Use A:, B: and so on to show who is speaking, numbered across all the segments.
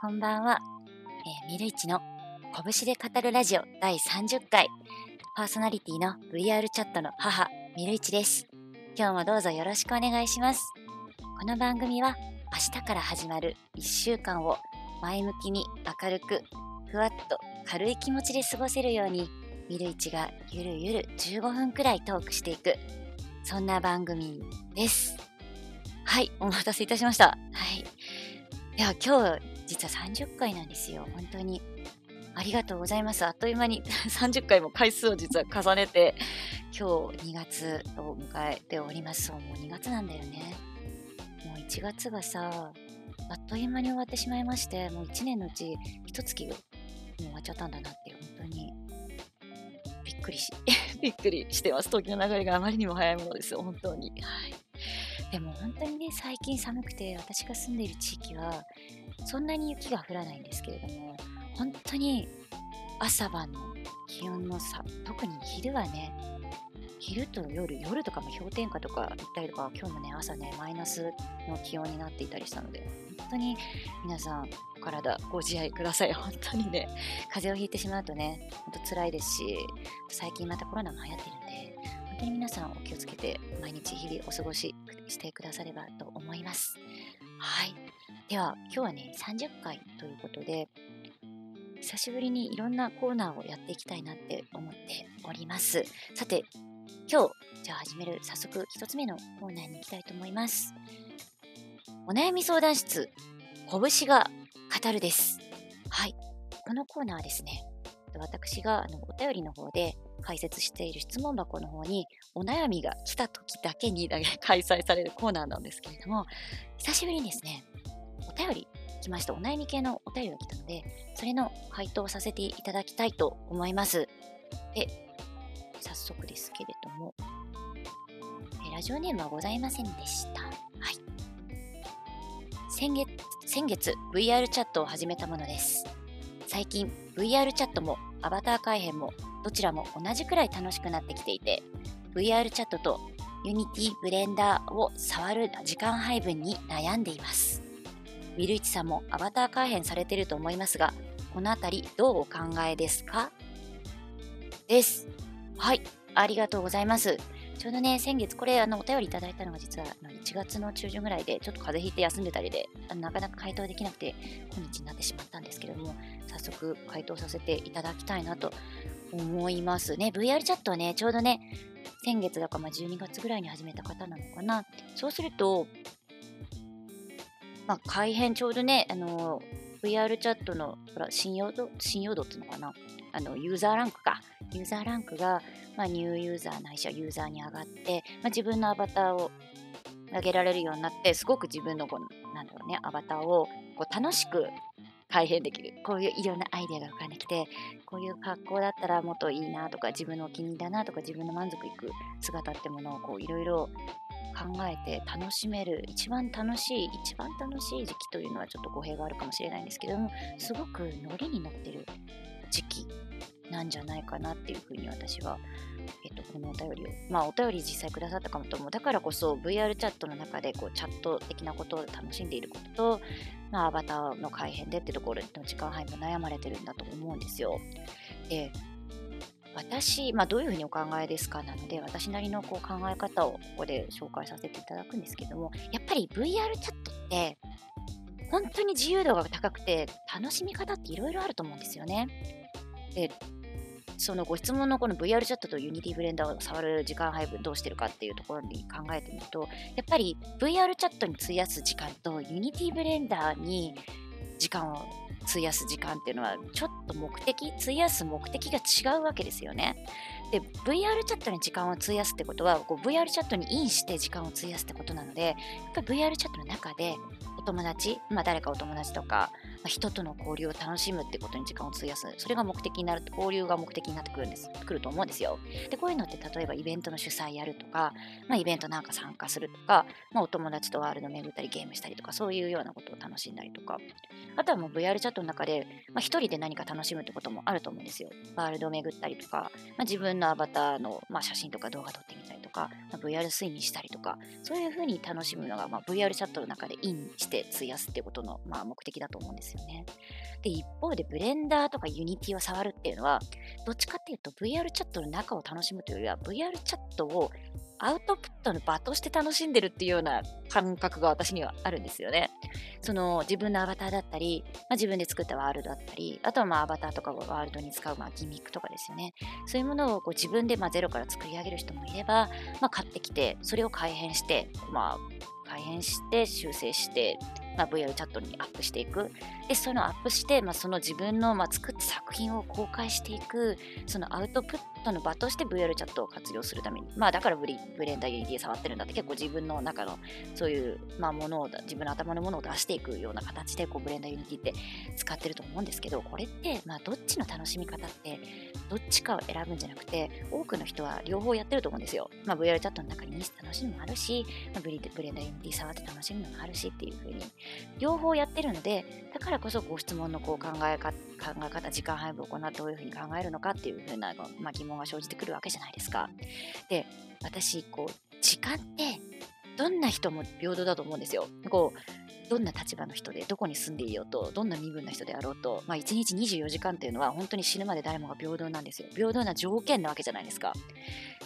A: こんばんは。えー、ミルイチの拳で語るラジオ第30回、パーソナリティの VR チャットの母、ミルイチです。今日もどうぞよろしくお願いします。この番組は明日から始まる1週間を前向きに明るく、ふわっと軽い気持ちで過ごせるように、ミルイチがゆるゆる15分くらいトークしていく、そんな番組です。はい、お待たせいたしました。はい。いや、今日、実は30回なんですよ。本当に。ありがとうございます。あっという間に 30回も回数を実は重ねて、今日2月を迎えております。もう2月なんだよね。もう1月がさ、あっという間に終わってしまいまして、もう1年のうち1月もう終わっちゃったんだなって本当にびっくりし、びっくりしてます。時の流れがあまりにも早いものです。本当に。はい。でも本当にね、最近寒くて、私が住んでいる地域は、そんなに雪が降らないんですけれども、本当に朝晩の気温の差、特に昼はね、昼と夜、夜とかも氷点下とか行ったりとか、今日もね、朝ね、マイナスの気温になっていたりしたので、本当に皆さん、お体ご自愛ください。本当にね、風邪をひいてしまうとね、本当辛いですし、最近またコロナも流行っているんで本、当に皆さんお気をつけて毎日日々お過ごししてくださればと思います。はい。では、今日はね、30回ということで、久しぶりにいろんなコーナーをやっていきたいなって思っております。さて、今日、じゃあ始める、早速一つ目のコーナーに行きたいと思います。お悩み相談室、拳が語るです。はい。このコーナーはですね、私があのお便りの方で解説している質問箱の方にお悩みが来た時だけに開催されるコーナーなんですけれども久しぶりにですねお便り来ました。お悩み系のお便りが来たのでそれの回答をさせていただきたいと思います。で早速ですけれどもラジオネームはございませんでした。はい。先月先月 VR チャットを始めたものです。最近 VR チャットもアバター改変もどちらも同じくらい楽しくなってきていて VR チャットと Unity ブレンダーを触る時間配分に悩んでいます。ウィルイチさんもアバター改変されてると思いますがこのあたりどうお考えですか？です。はい。ありがとうございます。ちょうどね、先月、これ、あの、お便りいただいたのが実は、1月の中旬ぐらいで、ちょっと風邪ひいて休んでたりで、なかなか回答できなくて、今日になってしまったんですけれども、早速回答させていただきたいなと思いますね。VR チャットはね、ちょうどね、先月だか、まあ、12月ぐらいに始めた方なのかな。そうすると、まあ、改変、ちょうどね、あの、VR チャットの、ほら、信用度、信用度っていうのかな。あの、ユーザーランクか。ユーザーランクが、まあ、ニューユーザーないしはユーザーに上がって、まあ、自分のアバターを投げられるようになって、すごく自分のこの、なんだろうね、アバターをこう楽しく改変できる。こういういろんなアイデアが浮かんできて、こういう格好だったらもっといいなとか、自分のお気に入りだなとか、自分の満足いく姿ってものをこういろいろ考えて楽しめる一番楽しい一番楽しい時期というのはちょっと語弊があるかもしれないんですけどもすごくノリに乗ってる時期なんじゃないかなっていうふうに私は、えっと、このお便りを、まあお便り実際くださったかもと思う。だからこそ VR チャットの中でこうチャット的なことを楽しんでいることと、まあアバターの改変でってところの時間配分悩まれてるんだと思うんですよ。で、私、まあ、どういうふうにお考えですかなので、私なりのこう考え方をここで紹介させていただくんですけども、やっぱり VR チャットって、本当に自由度が高くて、楽しみ方っていろいろあると思うんですよね。で、そのご質問のこの VR チャットと Unity ブレンダーを触る時間配分どうしてるかっていうところに考えてみると、やっぱり VR チャットに費やす時間と Unity ブレンダーに時間を費やす時間っていうのはちょっと目的費やす目的が違うわけですよね。で VR チャットに時間を費やすってことはこう VR チャットにインして時間を費やすってことなのでやっぱり VR チャットの中でお友達、まあ、誰かお友達とかまあ人との交流を楽しむってことに時間を費やす。それが目的になると、交流が目的になってくるんです。来ると思うんですよ。で、こういうのって例えばイベントの主催やるとか、まあ、イベントなんか参加するとか、まあ、お友達とワールド巡ったりゲームしたりとか、そういうようなことを楽しんだりとか、あとはもう VR チャットの中で、まあ、一人で何か楽しむってこともあると思うんですよ。ワールドを巡ったりとか、まあ、自分のアバターの、まあ、写真とか動画撮ってみたりとか、まあ、VR 睡眠したりとか、そういう風に楽しむのが、まあ、VR チャットの中でインして費やすっていうことの、まあ、目的だと思うんですよね。で、一方でブレンダーとか Unity を触るっていうのは、どっちかっていうと VR チャットの中を楽しむというよりは、VR チャットをアウトプットの場として楽しんでるっていうような感覚が私にはあるんですよね。その自分のアバターだったり、まあ、自分で作ったワールドだったり、あとはまあアバターとかワールドに使うまあギミックとかですよね。そういうものをこう自分でまあゼロから作り上げる人もいれば、まあ、買ってきて、それを改変して、まあ、改変して修正して、まあ、VR チャットにアップしていく。で、そのアップして、まあ、その自分の、まあ、作った作品を公開していく、そのアウトプットの場として VR チャットを活用するために、まあ、だからブリブレンダー u で触ってるんだって、結構自分の中のそういう、まあ、ものを、自分の頭のものを出していくような形で、こう、ブレンダー Unity って使ってると思うんですけど、これって、まあ、どっちの楽しみ方って、どっちかを選ぶんじゃなくて、多くの人は両方やってると思うんですよ。まあ、VR チャットの中に楽しむのもあるし、まあ、ブレンダー UD 触って楽しむのもあるしっていう風に、両方やってるので、だからこそご質問のこう考えか考え方、時間配分を行ってどういうふうに考えるのかっていうふうな、まあ、疑問が生じてくるわけじゃないですか。で、私、こう、時間ってどんな人も平等だと思うんですよ。こうどんな立場の人でどこに住んでいようとどんな身分の人であろうと、まあ、1日24時間っていうのは本当に死ぬまで誰もが平等なんですよ平等な条件なわけじゃないですか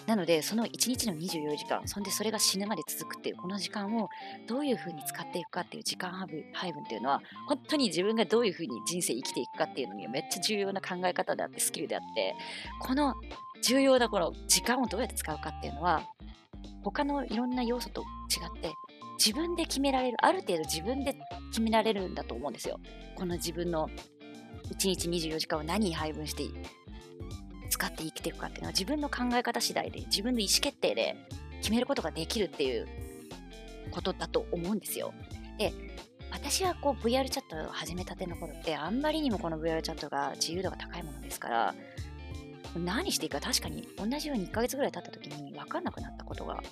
A: なのでその1日の24時間そんでそれが死ぬまで続くっていうこの時間をどういうふうに使っていくかっていう時間配分っていうのは本当に自分がどういうふうに人生生きていくかっていうのにめっちゃ重要な考え方であってスキルであってこの重要なこの時間をどうやって使うかっていうのは他のいろんな要素と違って自分で決められるある程度自分で決められるんだと思うんですよ。この自分の1日24時間を何に配分して使って生きていくかっていうのは自分の考え方次第で自分の意思決定で決めることができるっていうことだと思うんですよ。で私はこう VR チャットを始めたての頃ってあんまりにもこの VR チャットが自由度が高いものですから何していいか確かに同じように1ヶ月ぐらい経った時に分かんなくなったことが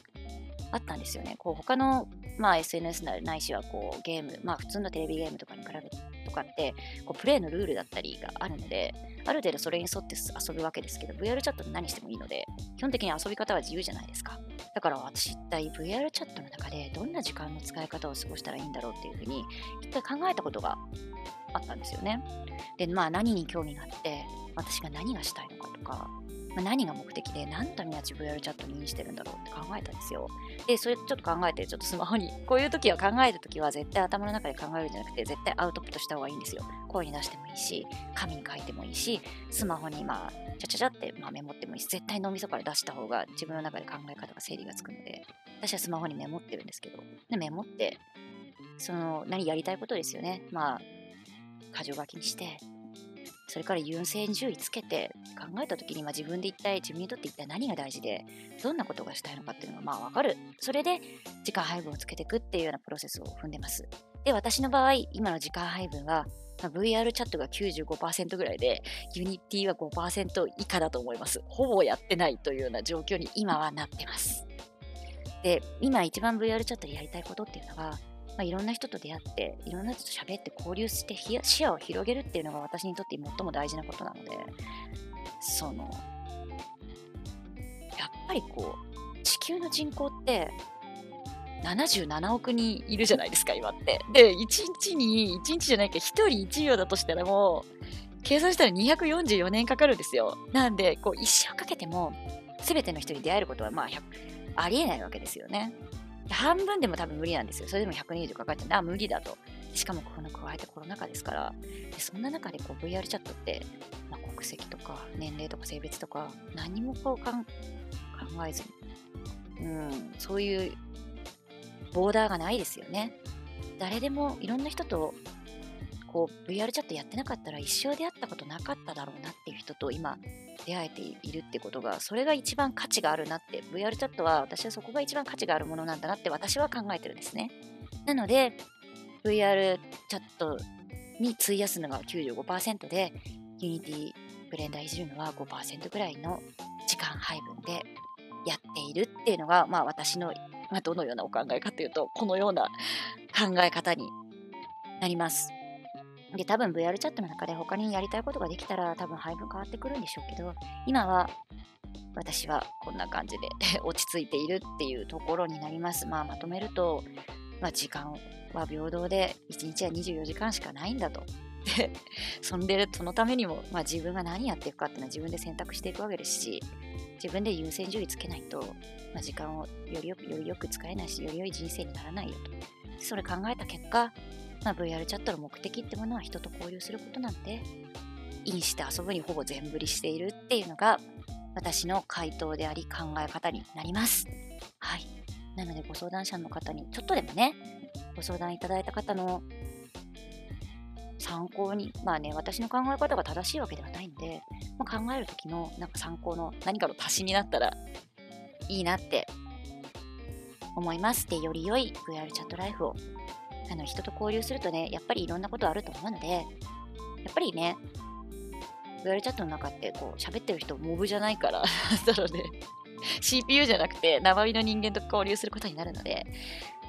A: あったんですよね。こう他の、まあ、SNS ないしはこうゲーム、まあ、普通のテレビゲームとかに比べとかってこうプレイのルールだったりがあるのである程度それに沿って遊ぶわけですけど VR チャットで何してもいいので基本的に遊び方は自由じゃないですか。だから私一体 VR チャットの中でどんな時間の使い方を過ごしたらいいんだろうっていうふうに一回考えたことがあったんですよね。で、まあ何に興味があって私が何がしたいのかとかまあ、何が目的で何のためには VR チャットにしてるんだろうって考えたんですよ。で、それちょっと考えて、ちょっとスマホに、こういう時は考える時は絶対頭の中で考えるんじゃなくて、絶対アウトプットした方がいいんですよ。声に出してもいいし、紙に書いてもいいし、スマホにまあ、ちゃちゃちゃって、まあ、メモってもいいし、絶対脳みそから出した方が自分の中で考え方が整理がつくので、私はスマホにメモってるんですけど、でメモって、その、何やりたいことですよね。まあ、箇条書きにして、それから優先順位つけて考えた時に、まあ、自分で一体自分にとって一体何が大事でどんなことがしたいのかっていうのがまあ分かるそれで時間配分をつけていくっていうようなプロセスを踏んでますで私の場合今の時間配分はまあ、VR チャットが95%ぐらいで、Unity は5%以下だと思います。ほぼやってないというような状況に今はなってます。で、今一番 VR チャットでやりたいことっていうのは、まあ、いろんな人と出会って、いろんな人と喋って交流して視野を広げるっていうのが私にとって最も大事なことなので、その、やっぱりこう、地球の人口って77億人いるじゃないですか、今って。で、1日に、1日じゃないか、1人1秒だとしたらもう、計算したら244年かかるんですよ。なんで、こう、一生かけても、全ての人に出会えることは、まあ、ありえないわけですよね。半分でも多分無理なんですよ。それでも100人以上かかってあ、無理だと。しかもこの加えてコロナ禍ですから、でそんな中でこう VR チャットって、まあ、国籍とか年齢とか性別とか何もこう考えずに、うん、そういうボーダーがないですよね。誰でもいろんな人とこう VR チャットやってなかったら一生出会ったことなかっただろうなっていう人と今出会えているってことがそれが一番価値があるなって VR チャットは私はそこが一番価値があるものなんだなって私は考えてるんですねなので VR チャットに費やすのが95%で Unity ブレンダーいじるのは5%ぐらいの時間配分でやっているっていうのが、まあ、私の、まあ、どのようなお考えかというとこのような考え方になります。で、多分 VR チャットの中で他にやりたいことができたら多分配分変わってくるんでしょうけど、今は私はこんな感じで 落ち着いているっていうところになります。まあ、まとめると、まあ、時間は平等で1日は24時間しかないんだと。で、そんで、そのためにも、まあ、自分が何やっていくかっていうのは自分で選択していくわけですし、自分で優先順位つけないと、まあ、時間をよりよくよりよく使えないし、より良い人生にならないよと。それ考えた結果、まあ、VR チャットの目的ってものは人と交流することなんで、インして遊ぶにほぼ全振りしているっていうのが私の回答であり考え方になります。はい。なのでご相談者の方にちょっとでもね、ご相談いただいた方の参考に、まあね、私の考え方が正しいわけではないので、まあ、考える時のなんか参考の何かの足しになったらいいなって思います。で、より良い VR チャットライフをあの人と交流するとね、やっぱりいろんなことあると思うので、やっぱりね、VR チャットの中ってこう喋ってる人モブじゃないから なので CPU じゃなくて生身の人間と交流することになるので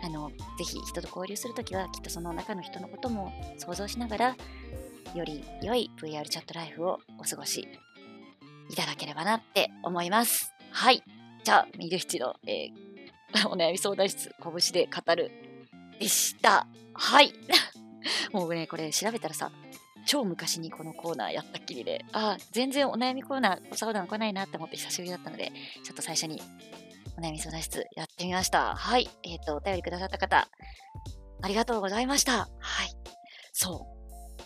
A: あのぜひ人と交流するときはきっとその中の人のことも想像しながらより良い VR チャットライフをお過ごしいただければなって思います。はい。じゃあ、ミルヒチの、えー、お悩み相談室、拳で語るでした。はい。もうね、これ調べたらさ、超昔にこのコーナーやったっきりで、あ、全然お悩みコーナー、お相談来ないなって思って久しぶりだったので、ちょっと最初にお悩み相談室やってみました。はい。えっ、ー、と、お便りくださった方、ありがとうございました。はい。そう。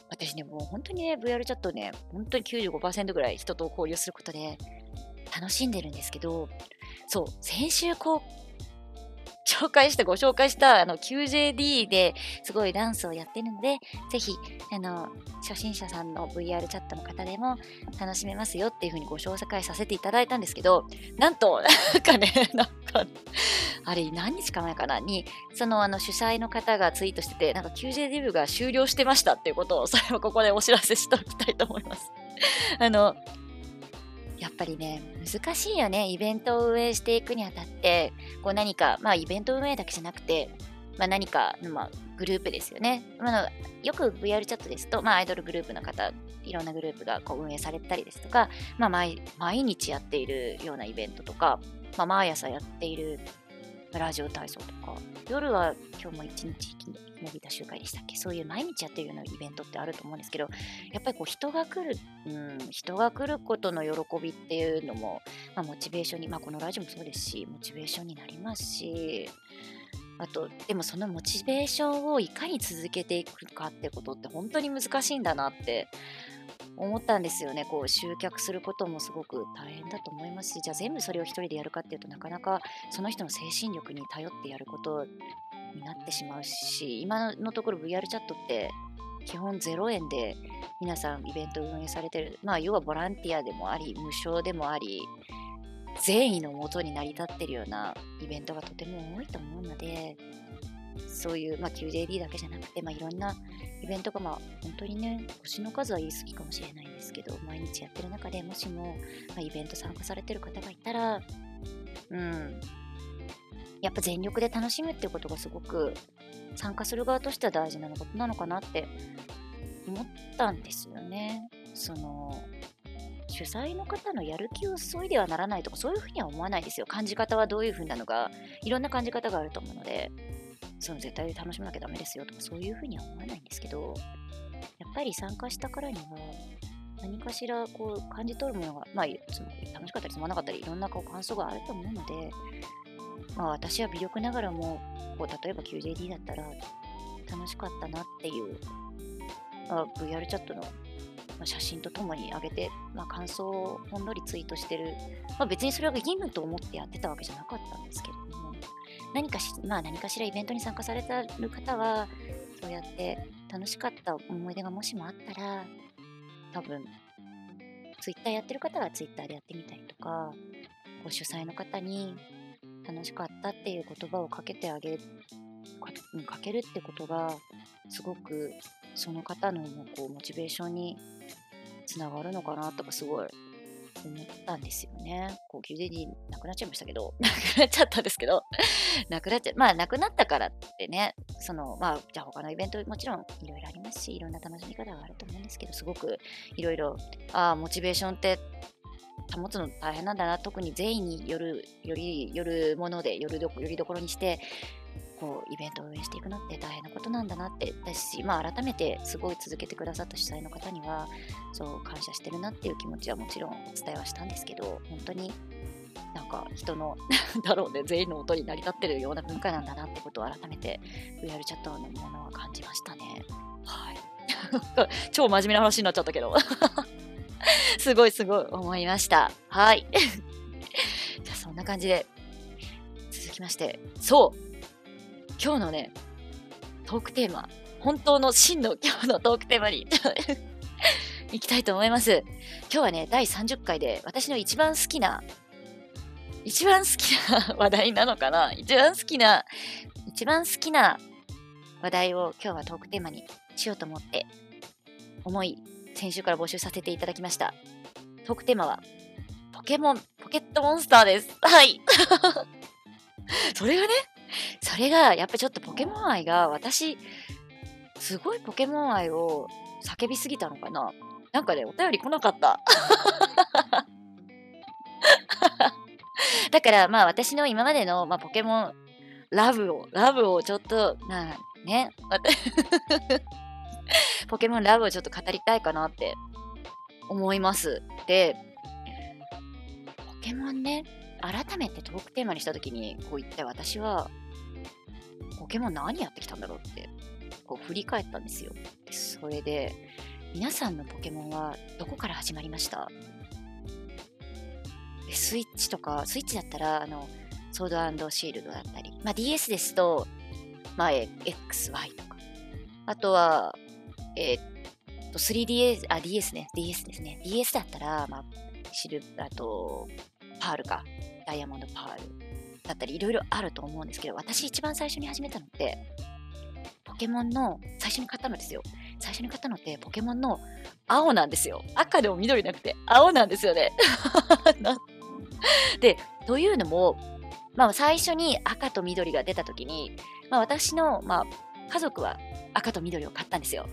A: 私ね、もう本当にね、VR チャットね、本当に95%ぐらい人と交流することで楽しんでるんですけど、そう、先週こう、紹介した、ご紹介したあの QJD ですごいダンスをやってるので、ぜひ、あの、初心者さんの VR チャットの方でも楽しめますよっていうふうにご紹介させていただいたんですけど、なんと、なんかね、なんか、あれ何日か前かなに、そのあの主催の方がツイートしてて、なんか QJD 部が終了してましたっていうことを、それをここでお知らせしておきたいと思います。あの、やっぱりね、難しいよね。イベントを運営していくにあたって、こう何か、まあイベント運営だけじゃなくて、まあ何か、まあグループですよね。まあ、よく VR チャットですと、まあアイドルグループの方、いろんなグループがこう運営されたりですとか、まあ毎毎日やっているようなイベントとか、まあ毎朝やっているラジオ体操とか、夜は今日も一日伸びた集会でしたっけ？そういう毎日やってるようなイベントってあると思うんですけど、やっぱりこう人が来る、うん、人が来ることの喜びっていうのも、まあ、モチベーションに、まあこのラジオもそうですし、モチベーションになりますし、あと、でもそのモチベーションをいかに続けていくかってことって本当に難しいんだなって思ったんですよね。こう集客することもすごく大変だと思いますし、じゃあ全部それを一人でやるかっていうとなかなかその人の精神力に頼ってやることになってしまうし、今のところ VR チャットって基本0円で皆さんイベント運営されてる。まあ要はボランティアでもあり、無償でもあり、善意のもとに成り立ってるようなイベントがとても多いと思うので、そういう、まあ、QJD だけじゃなくて、まあ、いろんなイベントが、まあ、本当にね、星の数は言い過ぎかもしれないんですけど、毎日やってる中でもしも、まあ、イベント参加されてる方がいたら、うん、やっぱ全力で楽しむっていうことがすごく参加する側としては大事なことなのかなって思ったんですよね。その主催の方のやる気を注いではならないとかそういうふうには思わないですよ。感じ方はどういうふうなのかいろんな感じ方があると思うのでその絶対楽しまなきゃダメですよとかそういうふうには思わないんですけどやっぱり参加したからには何かしらこう感じ取るものが、まあ、楽しかったりつまらなかったりいろんなこう感想があると思うのでまあ、私は微力ながらもこう例えば QJD だったら楽しかったなっていう、まあ、VR チャットの写真とともに上げて、まあ、感想をほんのりツイートしてる、まあ、別にそれが義務と思ってやってたわけじゃなかったんですけれども何かし,、まあ、何かしらイベントに参加されてる方はそうやって楽しかった思い出がもしもあったら多分ツイッターやってる方はツイッターでやってみたりとかこう主催の方に楽しかったっていう言葉をかけてあげかかけるってことがすごくその方のこうモチベーションにつながるのかなとかすごい思ったんですよね。高級デニなくなっちゃいましたけど、なくなっちゃったんですけど、なくなっちゃまあなくなったからってね、そのまあじゃあ他のイベントもちろんいろいろありますし、いろんな楽しみ方があると思うんですけど、すごくいろいろ、ああ、モチベーションって保つの大変なんだな特に善意によるよりよるものでよりどころにしてこうイベントを運営していくのって大変なことなんだなってだし、まあ、改めてすごい続けてくださった主催の方にはそう感謝してるなっていう気持ちはもちろんお伝えはしたんですけど本当になんか人の だろうね全員の音に成り立ってるような文化なんだなってことを改めて VR チャットのものは感じましたね。はい。超真面目な話になっちゃったけど すごいすごい思いました。はい。じゃあそんな感じで続きまして、そう今日のね、トークテーマ、本当の真の今日のトークテーマに 行きたいと思います。今日はね、第30回で私の一番好きな、一番好きな 話題なのかな？一番好きな、一番好きな話題を今日はトークテーマにしようと思って、思い、先週から募集させていただきました。トークテーマは、ポケモン、ポケットモンスターです。はい。それがね、それがやっぱちょっとポケモン愛が私すごいポケモン愛を叫びすぎたのかな。なんかねお便り来なかった。だからまあ私の今までの、まあ、ポケモンラブをラブをちょっとなね。ポケモンラブをちょっと語りたいかなって思います。でポケモンね改めてトークテーマにした時にこう言って私はポケモン何やってきたんだろうってこう振り返ったんですよ。それで皆さんのポケモンはどこから始まりました？スイッチとか、スイッチだったら、あの、ソードシールドだったり、まあ、DS ですと、まあ、XY とか、あとは、えー、っと、3DS、あ、DS ね、DS ですね。DS だったら、まあ、シル、あと、パールか、ダイヤモンドパール。だったりいろいろあると思うんですけど私一番最初に始めたのってポケモンの最初に買ったのですよ。最初に買ったのってポケモンの青なんですよ。赤でも緑なくて青なんですよね。でというのも、まあ、最初に赤と緑が出た時に、まあ、私の、まあ、家族は赤と緑を買ったんですよ。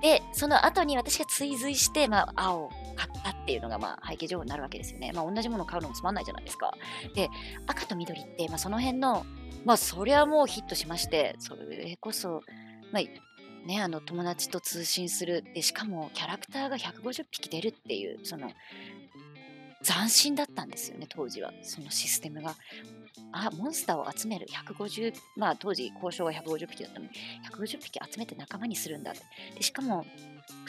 A: でその後に私が追随して、まあ、青を買ったっていうのが、まあ、背景情報になるわけですよね。まあ、同じものを買うのもつまんないじゃないですか。で、赤と緑って、まあ、その辺の、まあ、そりゃもうヒットしまして、それこそ、まあ、ね、あの友達と通信するでしかもキャラクターが150匹出るっていうその斬新だったんですよね当時は。そのシステムが。あモンスターを集める。150まあ当時交渉が150匹だったのに150匹集めて仲間にするんだでしかも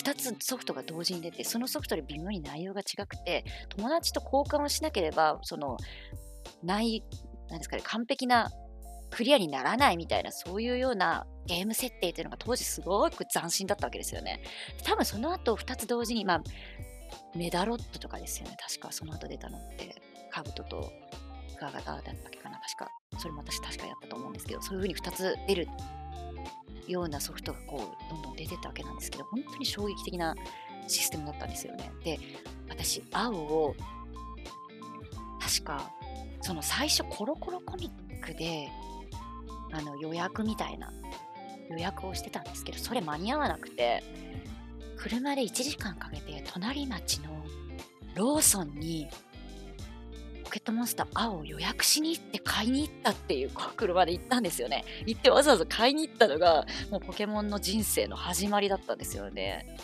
A: 2つソフトが同時に出てそのソフトで微妙に内容が違くて友達と交換をしなければそのないなんですかね完璧なクリアにならないみたいなそういうようなゲーム設定っていうのが当時すごく斬新だったわけですよね。多分その後2つ同時にまあメダロットとかですよね。確かその後出たのって。カブトとガガガだったっけかな。確かそれも私確かやったと思うんですけどそういう風に2つ出るようなソフトがこうどんどん出てたわけなんですけど本当に衝撃的なシステムだったんですよね。で私青を確かその最初コロコロコミックであの予約みたいな予約をしてたんですけどそれ間に合わなくて車で1時間かけて隣町のローソンにポケットモンスター青を予約しに行って買いに行ったっていう車で行ったんですよね。行ってわざわざ買いに行ったのがもうポケモンの人生の始まりだったんですよね。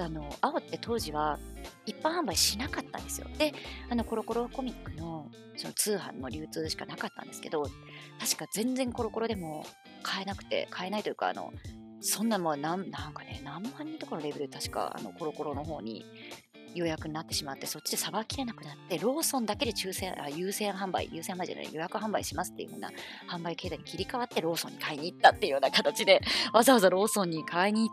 A: あの青って当時は一般販売しなかったんですよ。で、あのコロコロコミックのその通販の流通しかなかったんですけど、確か全然コロコロでも買えなくて、買えないというか、あのそんなもうなんなんかね、何万人とかのレベルで確かあのコロコロの方に予約になってしまって、そっちでさばきれなくなって、ローソンだけで抽選あ優先販売、優先販売じゃない、予約販売しますっていう風な販売形態に切り替わって、ローソンに買いに行ったっていうような形で、わざわざローソンに買いに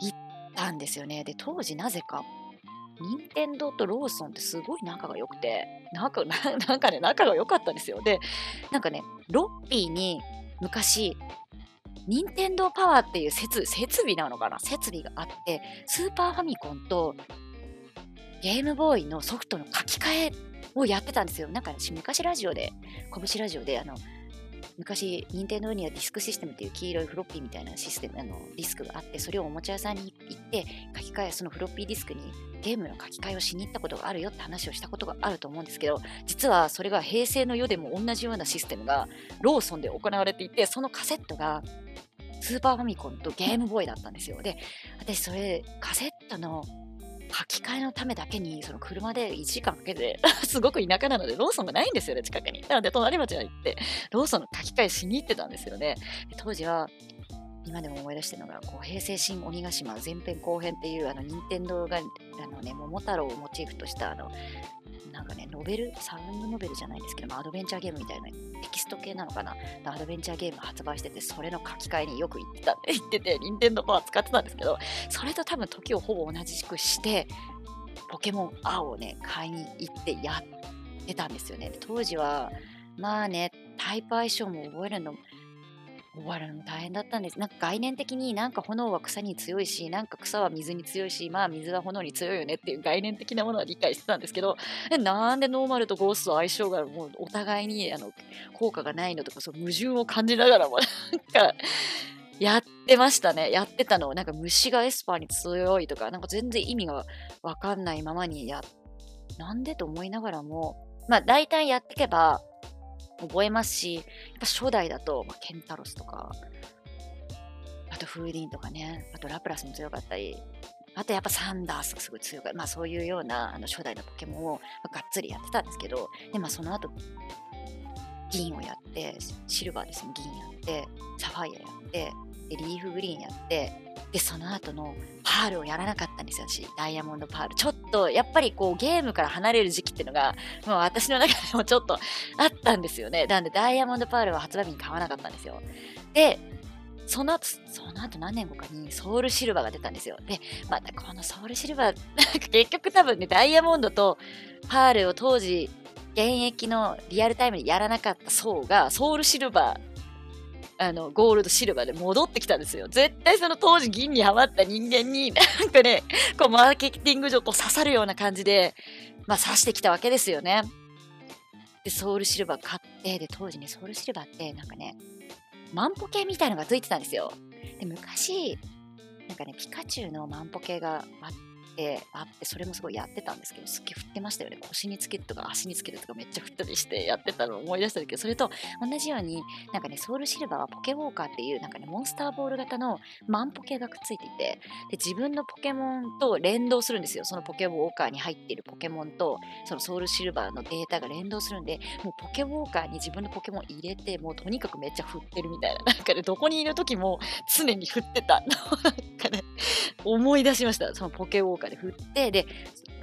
A: 行ったんですよね。で、当時なぜか、任天堂とローソンってすごい仲が良くて、なんか、なんかね、仲が良かったんですよ。で、なんかね、ロッピーに昔、任天堂パワーっていう設設備なのかな？設備があって、スーパーファミコンとゲームボーイのソフトの書き換えをやってたんですよ。なんか昔ラジオで、拳ラジオで、あの、昔、任天堂にはディスクシステムっていう黄色いフロッピーみたいなシステム、あのディスクがあって、それをおもちゃ屋さんに行って書き換え、そのフロッピーディスクにゲームの書き換えをしに行ったことがあるよって話をしたことがあると思うんですけど、実はそれが平成の世でも同じようなシステムがローソンで行われていて、そのカセットがスーパーファミコンとゲームボーイだったんですよ。で、私それカセットの書き換えのためだけに、その車で1時間かけて、すごく田舎なので、ローソンがないんですよね、近くに。なので、隣町に行って、ローソンの書き換えしに行ってたんですよね。当時は、今でも思い出してるのが、こう平成新鬼ヶ島前編後編っていう、あの、任天堂が、あのね、桃太郎をモチーフとした、あの、なんかね、ノベル、サウンドノベルじゃないですけども、アドベンチャーゲームみたいな、テキスト系なのかな、アドベンチャーゲーム発売してて、それの書き換えによく行ってた、行ってて、任天堂パワー使ってたんですけど、それと多分時をほぼ同じくして、ポケモン青をね、買いに行ってやってたんですよね。当時は、まあね、タイプ相性も覚えるの終わるの大変だったんです。なんか概念的になんか炎は草に強いし、なんか草は水に強いし、まあ水は炎に強いよねっていう概念的なものは理解してたんですけど、なんでノーマルとゴースト相性がもうお互いにあの効果がないのとか、そう矛盾を感じながらも、なんか、やってましたね。やってたの。なんか虫がエスパーに強いとか、なんか全然意味がわかんないままにや、なんでと思いながらも、まあ大体やってけば、覚えますし、やっぱ初代だと、まあ、ケンタロスとか、あとフーディンとかね、あとラプラスも強かったり、あとやっぱサンダースがすごい強かった、まあそういうようなあの初代のポケモンを、がっつりやってたんですけど、で、まあその後、銀をやって、シルバーですね、銀やって、サファイアやって、でリーフグリーンやって、で、その後のパールをやらなかったんですよ、私。ダイヤモンドパール。ちょっと、やっぱりこう、ゲームから離れる時期っていうのが、もう私の中でもちょっとあったんですよね。なんで、ダイヤモンドパールは発売日に買わなかったんですよ。で、その後、その後何年後かにソウルシルバーが出たんですよ。で、またこのソウルシルバー、なんか結局多分ね、ダイヤモンドとパールを当時、現役のリアルタイムにやらなかった層が、ソウルシルバーあの、ゴールド、シルバーで戻ってきたんですよ。絶対その当時銀にハマった人間に、なんかね、こうマーケティング上こう刺さるような感じで、まあ刺してきたわけですよね。で、ソウルシルバー買って、で、当時ね、ソウルシルバーってなんかね、万歩計みたいのがついてたんですよ。で、昔、なんかね、ピカチュウの万歩計があって、あってそれもすごいやってたんですけどすっげえ振ってましたよね。腰につけるとか足につけるとかめっちゃ振ったりしてやってたのを思い出したんだけどそれと同じようになんかねソウルシルバーはポケウォーカーっていうなんかねモンスターボール型のマンポケがくっついていてで自分のポケモンと連動するんですよ。そのポケウォーカーに入っているポケモンとそのソウルシルバーのデータが連動するんでもうポケウォーカーに自分のポケモン入れてもうとにかくめっちゃ振ってるみたいな。なんかねどこにいる時も常に振ってた なんかね思い出しました。そのポケウォーカーで振って、で、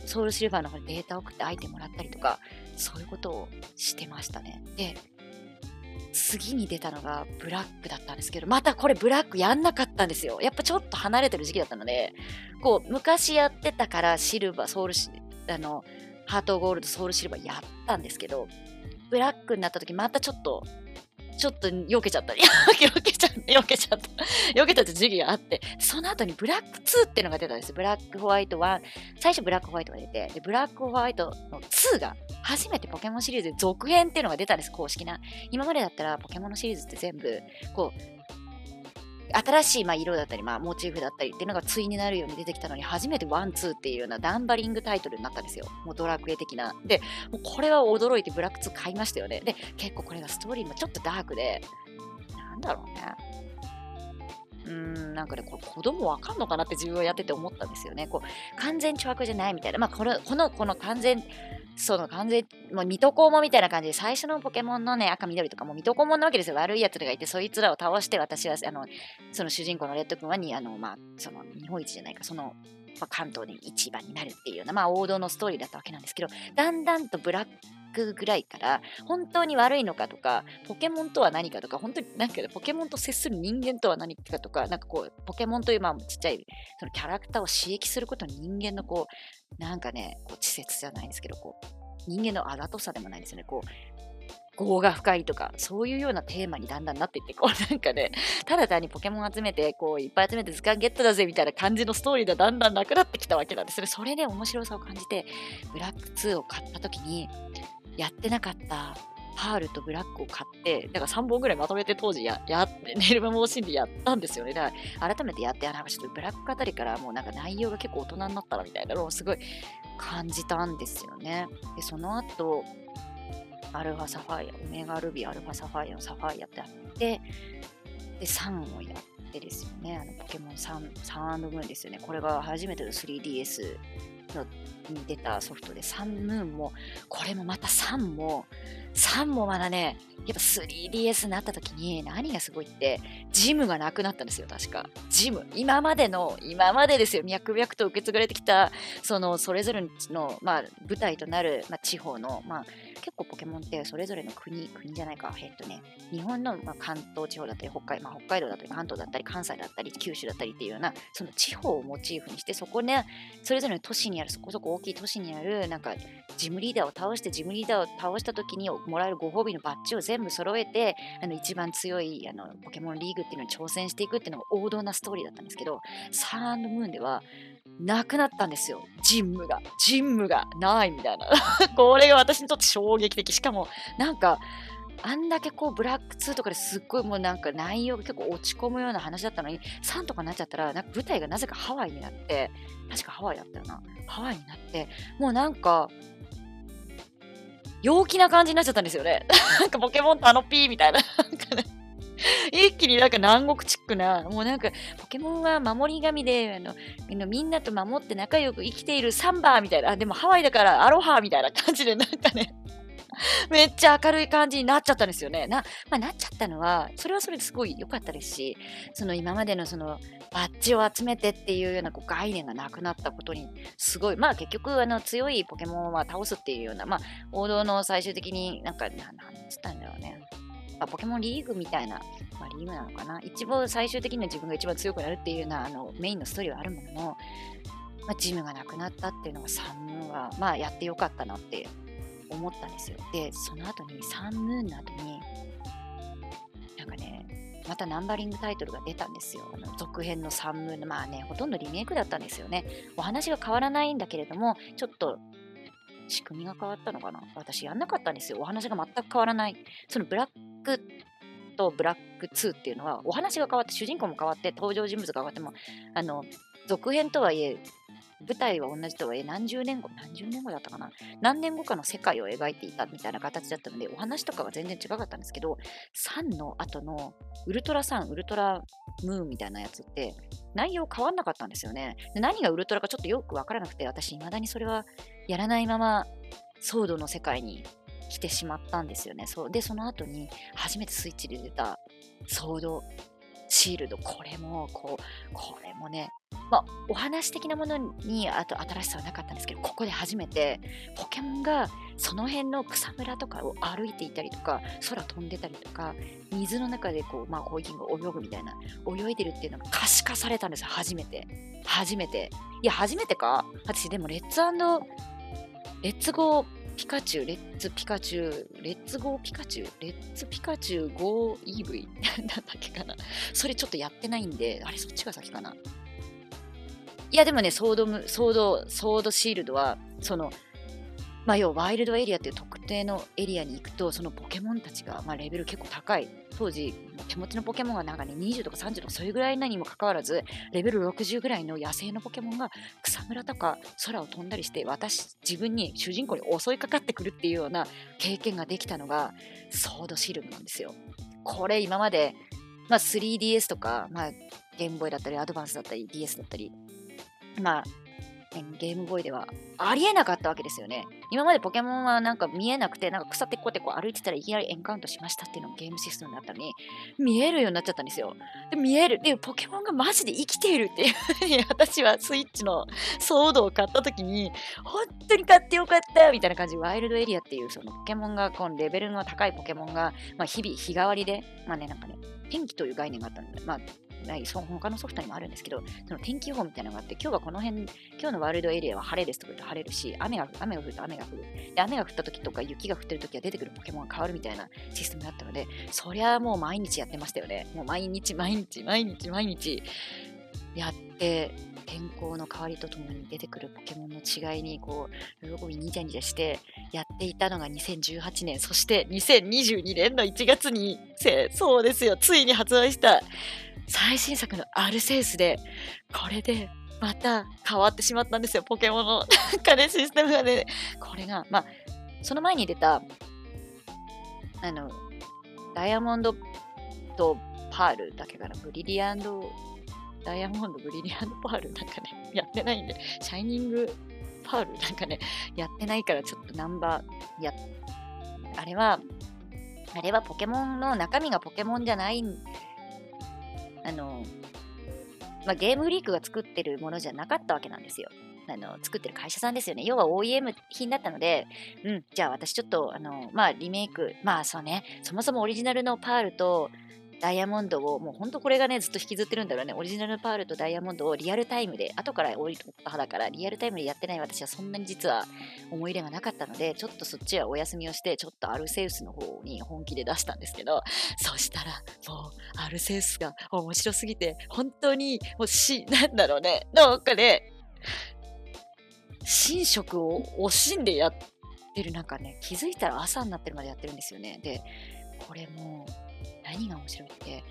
A: ソウルシルバーの方にデータ送ってアイテムもらったりとか、そういうことをしてましたね。で、次に出たのがブラックだったんですけど、またこれブラックやんなかったんですよ。やっぱちょっと離れてる時期だったので、こう、昔やってたからシルバー、ソウルシ、あの、ハートゴールド、ソウルシルバーやったんですけど、ブラックになった時またちょっとちょっと避けちゃったり。避けちゃった。避けちゃった。避けちゃった時期があって、その後にブラック2っていうのが出たんです。ブラックホワイト1。最初ブラックホワイトが出て、で、ブラックホワイトの2が初めてポケモンシリーズ続編っていうのが出たんです。公式な。今までだったらポケモンのシリーズって全部、こう、新しいま色だったり、まあ、モチーフだったりっていうのが対になるように出てきたのに、初めてワン、ツーっていうようなナンバリングタイトルになったんですよ。もうドラクエ的な。で、もうこれは驚いてブラック2買いましたよね。で、結構これがストーリーもちょっとダークで、なんだろうね。うーん、なんかね、これ子供わかんのかなって自分はやってて思ったんですよね。こう、完全懲悪じゃないみたいな。まあ、この、この、この完全、その完全、もう水戸黄門みたいな感じで、最初のポケモンのね、赤緑とかも水戸黄門なわけですよ。悪い奴らがいて、そいつらを倒して、私は、あの、その主人公のレッド君はに、あの、まあ、その、日本一じゃないか、その、関東で一番になるっていうような、まあ、王道のストーリーだったわけなんですけど、だんだんとブラックぐらいから、本当に悪いのかとか、ポケモンとは何かとか、本当になんかポケモンと接する人間とは何かとか、なんかこう、ポケモンというまあちっちゃいそのキャラクターを刺激することに人間のこう、なんかね、こう、稚拙じゃないんですけど、こう、人間のあざとさでもないですよね。こう、業が深いとか、そういうようなテーマにだんだんなっていって、こうなんかね、ただ単にポケモン集めて、こういっぱい集めて図鑑ゲットだぜみたいな感じのストーリーがだんだんなくなってきたわけなんですね。それで面白さを感じて、ブラック2を買った時に、やってなかったパールとブラックを買って、だから3本ぐらいまとめて当時ややって、ネルマモーシンでやったんですよね。だから改めてやって、あなんかちょっとブラックあたりからもうなんか内容が結構大人になったなみたいなのをすごい感じたんですよね。で、その後、アルファサファイア、オメガルビー、アルファサファイアのサファイアってあって、で、サンをやってですよね、あのポケモンサン、サンムーンですよね。これが初めての 3DS のに出たソフトで、サンムーンも、これもまたサンも、サンもまだね、やっぱ 3DS になった時に何がすごいって、ジムがなくなったんですよ、確か。ジム。今までの、今までですよ、脈々と受け継がれてきた、その、それぞれの、まあ、舞台となる、まあ、地方の、まあ、結構ポケモンってそれぞれの国、国じゃないか、えっとね、日本の、まあ、関東地方だったり、北海,、まあ、北海道だったり、関東だったり、関西だったり、九州だったりっていうような、その地方をモチーフにして、そこね、それぞれの都市にある、そこそこ大きい都市にある、なんか、ジムリーダーを倒して、ジムリーダーを倒した時にもらえるご褒美のバッジを全部揃えて、あの一番強いあのポケモンリーグっていうのに挑戦していくっていうのが王道なストーリーだったんですけど、サームーンではなくなったんですよ。ジムが。ジムがないみたいな。これが私にとって衝撃的。しかも、なんか、あんだけこうブラック2とかですっごいもうなんか内容が結構落ち込むような話だったのに3とかになっちゃったらなんか舞台がなぜかハワイになって確かハワイだったよなハワイになってもうなんか陽気な感じになっちゃったんですよね。なんかポケモンとあのピーみたいな。なんかね一気になんか南国チックな、もうなんか、ポケモンは守り神で、あの、みんなと守って仲良く生きているサンバーみたいな、あ、でもハワイだからアロハみたいな感じで、なんかね めっちゃ明るい感じになっちゃったんですよね。な、まあ、なっちゃったのは、それはそれですごい良かったですし、その今までのそのバッジを集めてっていうようなこう概念がなくなったことに、すごい、まあ結局あの強いポケモンは倒すっていうような、まあ王道の最終的になんか、なんつったんだろうね。まあ、ポケモンリーグみたいな、まあ、リーグなのかな。一番最終的には自分が一番強くなるっていうようなあのメインのストーリーはあるものの、まあ、ジムがなくなったっていうのが3は、まあやってよかったなって思ったんですよ。で、その後にサンムーンの後に、なんかね、またナンバリングタイトルが出たんですよ。あの続編のサンムーンの、まあね、ほとんどリメイクだったんですよね。お話が変わらないんだけれども、ちょっと仕組みが変わったのかな？私やんなかったんですよ。お話が全く変わらない。そのブラックとブラック2っていうのはお話が変わって主人公も変わって登場人物が変わってもあの続編とはいえ舞台は同じとはいえ何十年後、何十年後だったかな何年後かの世界を描いていたみたいな形だったので、お話とかは全然違かったんですけど、3の後のウルトラ3、ウルトラムーンみたいなやつって、内容変わんなかったんですよね。で何がウルトラかちょっとよくわからなくて、私未だにそれはやらないまま、ソードの世界に来てしまったんですよね。そうで、その後に初めてスイッチで出たソードシールド、これも、こう、これもね、まあ、お話的なものにあと新しさはなかったんですけど、ここで初めてポケモンがその辺の草むらとかを歩いていたりとか、空飛んでたりとか、水の中でこう、まあ、ホイキング泳ぐみたいな、泳いでるっていうのが可視化されたんですよ、初めて。初めて。いや、初めてか私、でも、レッツレッツゴーピカチュウ、レッツピカチュウ、レッツゴーピカチュウ、レッツピカチュウ ゴーイーブイ なんだっけかな。それちょっとやってないんで、あれそっちが先かな。いやでもね、ソードム、ソード、ソードシールドは、その、まあ、要はワイルドエリアっていう特定のエリアに行くと、そのポケモンたちが、まあ、レベル結構高い。当時、手持ちのポケモンがなんかね、20とか30とかそういうぐらいなにもかかわらず、レベル60ぐらいの野生のポケモンが草むらとか空を飛んだりして、私、自分に主人公に襲いかかってくるっていうような経験ができたのが、ソードシールドなんですよ。これ今まで、まあ、3DS とか、まあ、ゲームボーイだったり、アドバンスだったり、DS だったり、まあ、ゲームボーイではありえなかったわけですよね。今までポケモンはなんか見えなくて、なんか草ってこうてこ歩いてたらいきなりエンカウントしましたっていうのがゲームシステムだったのに、見えるようになっちゃったんですよ。で、見える。で、ポケモンがマジで生きているっていうふうに私はスイッチのソードを買った時に、本当に買ってよかったみたいな感じワイルドエリアっていうそのポケモンが、このレベルの高いポケモンが、まあ、日々日替わりで、まあね、なんかね、天気という概念があったので、まあ、ないそ他のソフトにもあるんですけど、その天気予報みたいなのがあって、今日はこの辺、今日のワールドエリアは晴れですとか言うと晴れるし、雨が雨が降ると雨が降る。で、雨が降った時とか雪が降ってる時は出てくるポケモンが変わるみたいなシステムだったので、そりゃもう毎日やってましたよね。もう毎日毎日毎日毎日。やって天候の変わりとともに出てくるポケモンの違いにこう喜びニジャニジャしてやっていたのが2018年。そして2022年の1月にそうですよ。ついに発売した最新作のアルセウスでこれでまた変わってしまったんですよ。ポケモンのなんかねシステムがね。これがまあその前に出たあのダイヤモンドとパールだけかな。ブリリアントダイヤモンド、ブリリアントパールなんかね、やってないんで、シャイニングパールなんかね、やってないからちょっとナンバー、や、あれは、あれはポケモンの中身がポケモンじゃない、あの、まあ、ゲームフリークが作ってるものじゃなかったわけなんですよ。あの作ってる会社さんですよね。要は OEM 品だったので、うん、じゃあ私ちょっと、あの、まあリメイク、まあそうね、そもそもオリジナルのパールと、ダイヤモンドを、もうほんとこれがね、ずっと引きずってるんだろうね。オリジナルパールとダイヤモンドをリアルタイムで、後から降りた派だから、リアルタイムでやってない私はそんなに実は思い入れがなかったので、ちょっとそっちはお休みをして、ちょっとアルセウスの方に本気で出したんですけど、そしたら、もう、アルセウスが面白すぎて、本当に、もうし、なんだろうね、なんかね、寝食を惜しんでやってる中ね、気づいたら朝になってるまでやってるんですよね。で、これもう、何が面白いって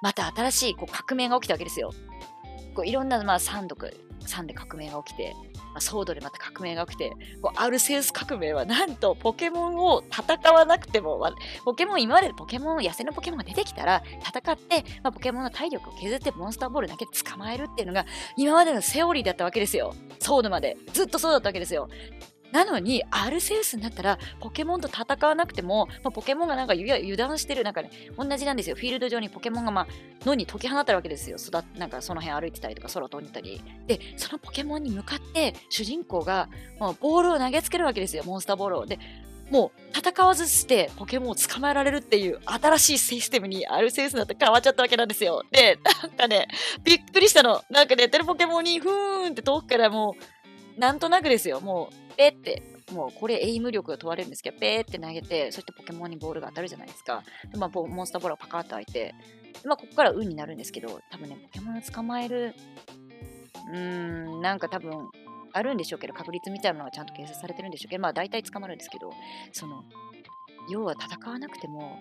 A: また新しいこう革命が起きたわけですよ。こういろんな、まあ、3で革命が起きて、まあ、ソードでまた革命が起きてこうアルセウス革命はなんとポケモンを戦わなくても、ポケモン今までポケモン野生のポケモンが出てきたら戦って、まあ、ポケモンの体力を削ってモンスターボールだけで捕まえるっていうのが今までのセオリーだったわけですよ。ソードまで。ずっとそうだったわけですよ。なのに、アルセウスになったら、ポケモンと戦わなくても、まあ、ポケモンがなんか油断してる、なんかね、同じなんですよ。フィールド上にポケモンが、まあ、野に解き放ったわけですよ。育なんかその辺歩いてたりとか、空飛んでたり。で、そのポケモンに向かって、主人公が、まあ、ボールを投げつけるわけですよ。モンスターボールを。で、もう戦わずしてポケモンを捕まえられるっていう新しいシステムにアルセウスになって変わっちゃったわけなんですよ。で、なんかね、びっくりしたの。なんかね、やってるポケモンにふーんって遠くからもう、なんとなくですよ。もう、ペって、もうこれエイム力が問われるんですけど、ペーって投げて、そしてポケモンにボールが当たるじゃないですか。でまあ、モンスターボールがパカッと開いて、まあ、ここから運になるんですけど、多分ね、ポケモンを捕まえる、うーん、なんか多分、あるんでしょうけど、確率みたいなのがちゃんと計算されてるんでしょうけど、まあ大体捕まるんですけど、その、要は戦わなくても、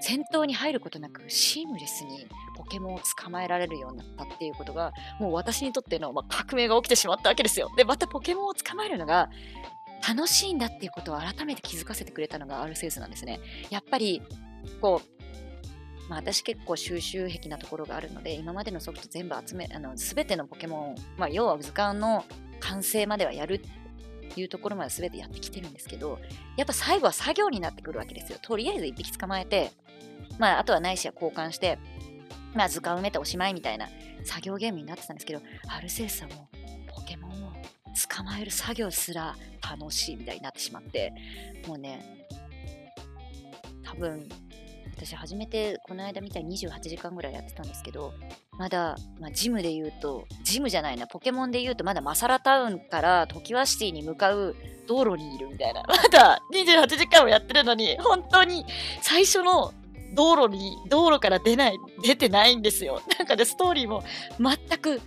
A: 戦闘に入ることなくシームレスにポケモンを捕まえられるようになったっていうことがもう私にとっての、まあ、革命が起きてしまったわけですよ。でまたポケモンを捕まえるのが楽しいんだっていうことを改めて気づかせてくれたのがアルセウスなんですね。やっぱりこう、まあ、私結構収集癖なところがあるので今までのソフト全部集めあの全てのポケモン、まあ、要は図鑑の完成まではやるっていうところまで全てやってきてるんですけどやっぱ最後は作業になってくるわけですよ。とりあえず1匹捕まえて、まあ、あとはないしは交換して、まあ、図鑑埋めておしまいみたいな作業ゲームになってたんですけどアルセウスはもうポケモンを捕まえる作業すら楽しいみたいになってしまってもうね多分私初めてこの間みたいに28時間ぐらいやってたんですけどまだ、まあ、ジムで言うとジムじゃないなポケモンで言うとまだマサラタウンからトキワシティに向かう道路にいるみたいな。まだ28時間もやってるのに本当に最初の道路に道路から出ない出てないんですよ なんかねストーリーも全く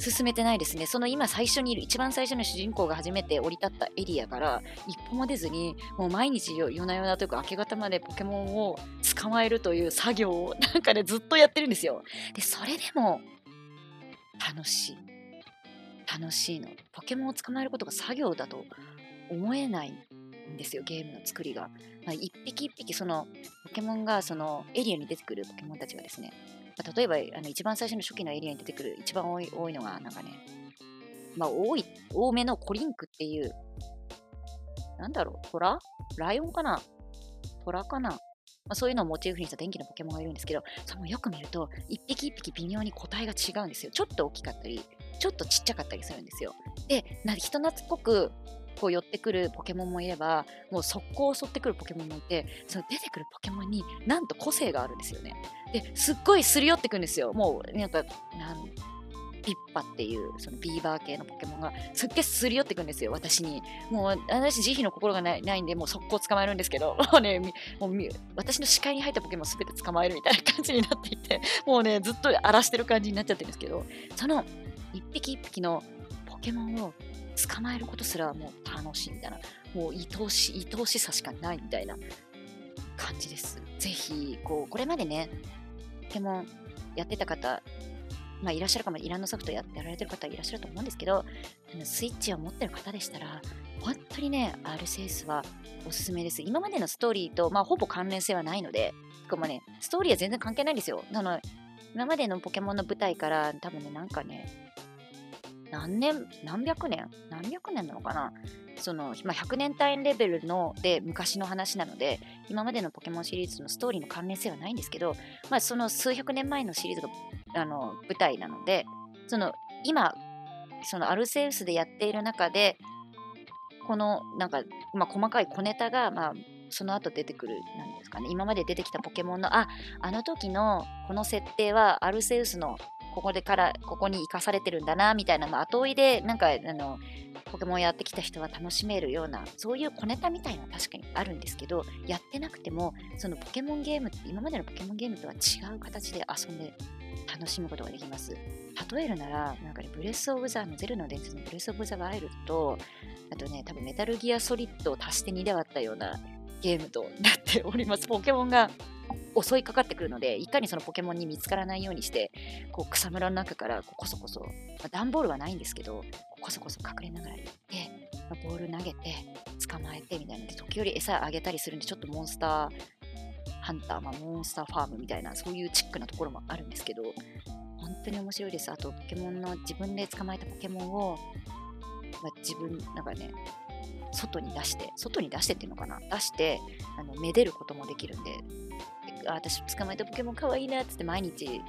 A: 進めてないですね。その今最初にいる、一番最初の主人公が初めて降り立ったエリアから一歩も出ずに、もう毎日夜な夜なというか明け方までポケモンを捕まえるという作業を なんかね、ずっとやってるんですよ。で、それでも楽しい。楽しいの。ポケモンを捕まえることが作業だと思えないんですよ、ゲームの作りが。まあ、一匹一匹そのポケモンがそのエリアに出てくるポケモンたちがですね、まあ、例えばあの一番最初の初期のエリアに出てくる一番多い多いのがなんかね、まあ多い、多めのコリンクっていう、なんだろう、トラライオンかな？トラかな？まあ、そういうのをモチーフにした電気のポケモンがいるんですけど、それもよく見ると、一匹一匹微妙に個体が違うんですよ。ちょっと大きかったり、ちょっとちっちゃかったりするんですよ。で、人懐っこくこう寄ってくるポケモンもいればもう速攻襲ってくるポケモンもいてその出てくるポケモンになんと個性があるんですよねですっごいすり寄ってくんですよもうなんかなんピッパっていうそのビーバー系のポケモンがすっげえすり寄ってくんですよ、私に。もう私、慈悲の心がないないんで、もう速攻捕まえるんですけど、もうね、もう私の視界に入ったポケモンすべて捕まえるみたいな感じになっていて、もうね、ずっと荒らしてる感じになっちゃってるんですけど、その一匹一匹のポケモンを捕まえることすらもう楽しいみたいな、もう愛おしい、愛おしさしかないみたいな感じです。ぜひ、こう、これまでね、ポケモンやってた方、まあ、いらっしゃるかも、イランのソフトややられてる方いらっしゃると思うんですけど、スイッチを持ってる方でしたら、本当にね、RCS はおすすめです。今までのストーリーと、まあ、ほぼ関連性はないので、こまね、ストーリーは全然関係ないんですよ。なの今までのポケモンの舞台から多分ね、なんかね、何年、何百年？何百年なのかな？その、まあ、100年単位レベルので昔の話なので、今までのポケモンシリーズのストーリーの関連性はないんですけど、まあ、その数百年前のシリーズがあの舞台なので、その今、そのアルセウスでやっている中で、このなんか、まあ、細かい小ネタが、まあ、その後出てくる、なんですかね、今まで出てきたポケモンの、あ、あの時のこの設定はアルセウスのここでからここに生かされてるんだなみたいなの後追いでなんかあのポケモンやってきた人は楽しめるようなそういう小ネタみたいな確かにあるんですけどやってなくてもそのポケモンゲームって今までのポケモンゲームとは違う形で遊んで楽しむことができます。例えるならなんかねブレス・オブ・ザのゼルの伝説のブレス・オブ・ザ・ワイルドとあとね多分メタルギア・ソリッドを足して2で割ったようなゲームとなっております。ポケモンが襲いかかってくるので、いかにそのポケモンに見つからないようにして、こう草むらの中からこそこそ、まあ、段ボールはないんですけど、こそこそ隠れながら行って、まあ、ボール投げて、捕まえてみたいなで、時折餌あげたりするんで、ちょっとモンスターハンター、まあ、モンスターファームみたいな、そういうチックなところもあるんですけど、本当に面白いです。あと、ポケモンの自分で捕まえたポケモンを、まあ、自分、なんかね、外に出して、外に出してっていうのかな？出して、あの、めでることもできるんで、私捕まえたポケモンかわいいなっつって毎日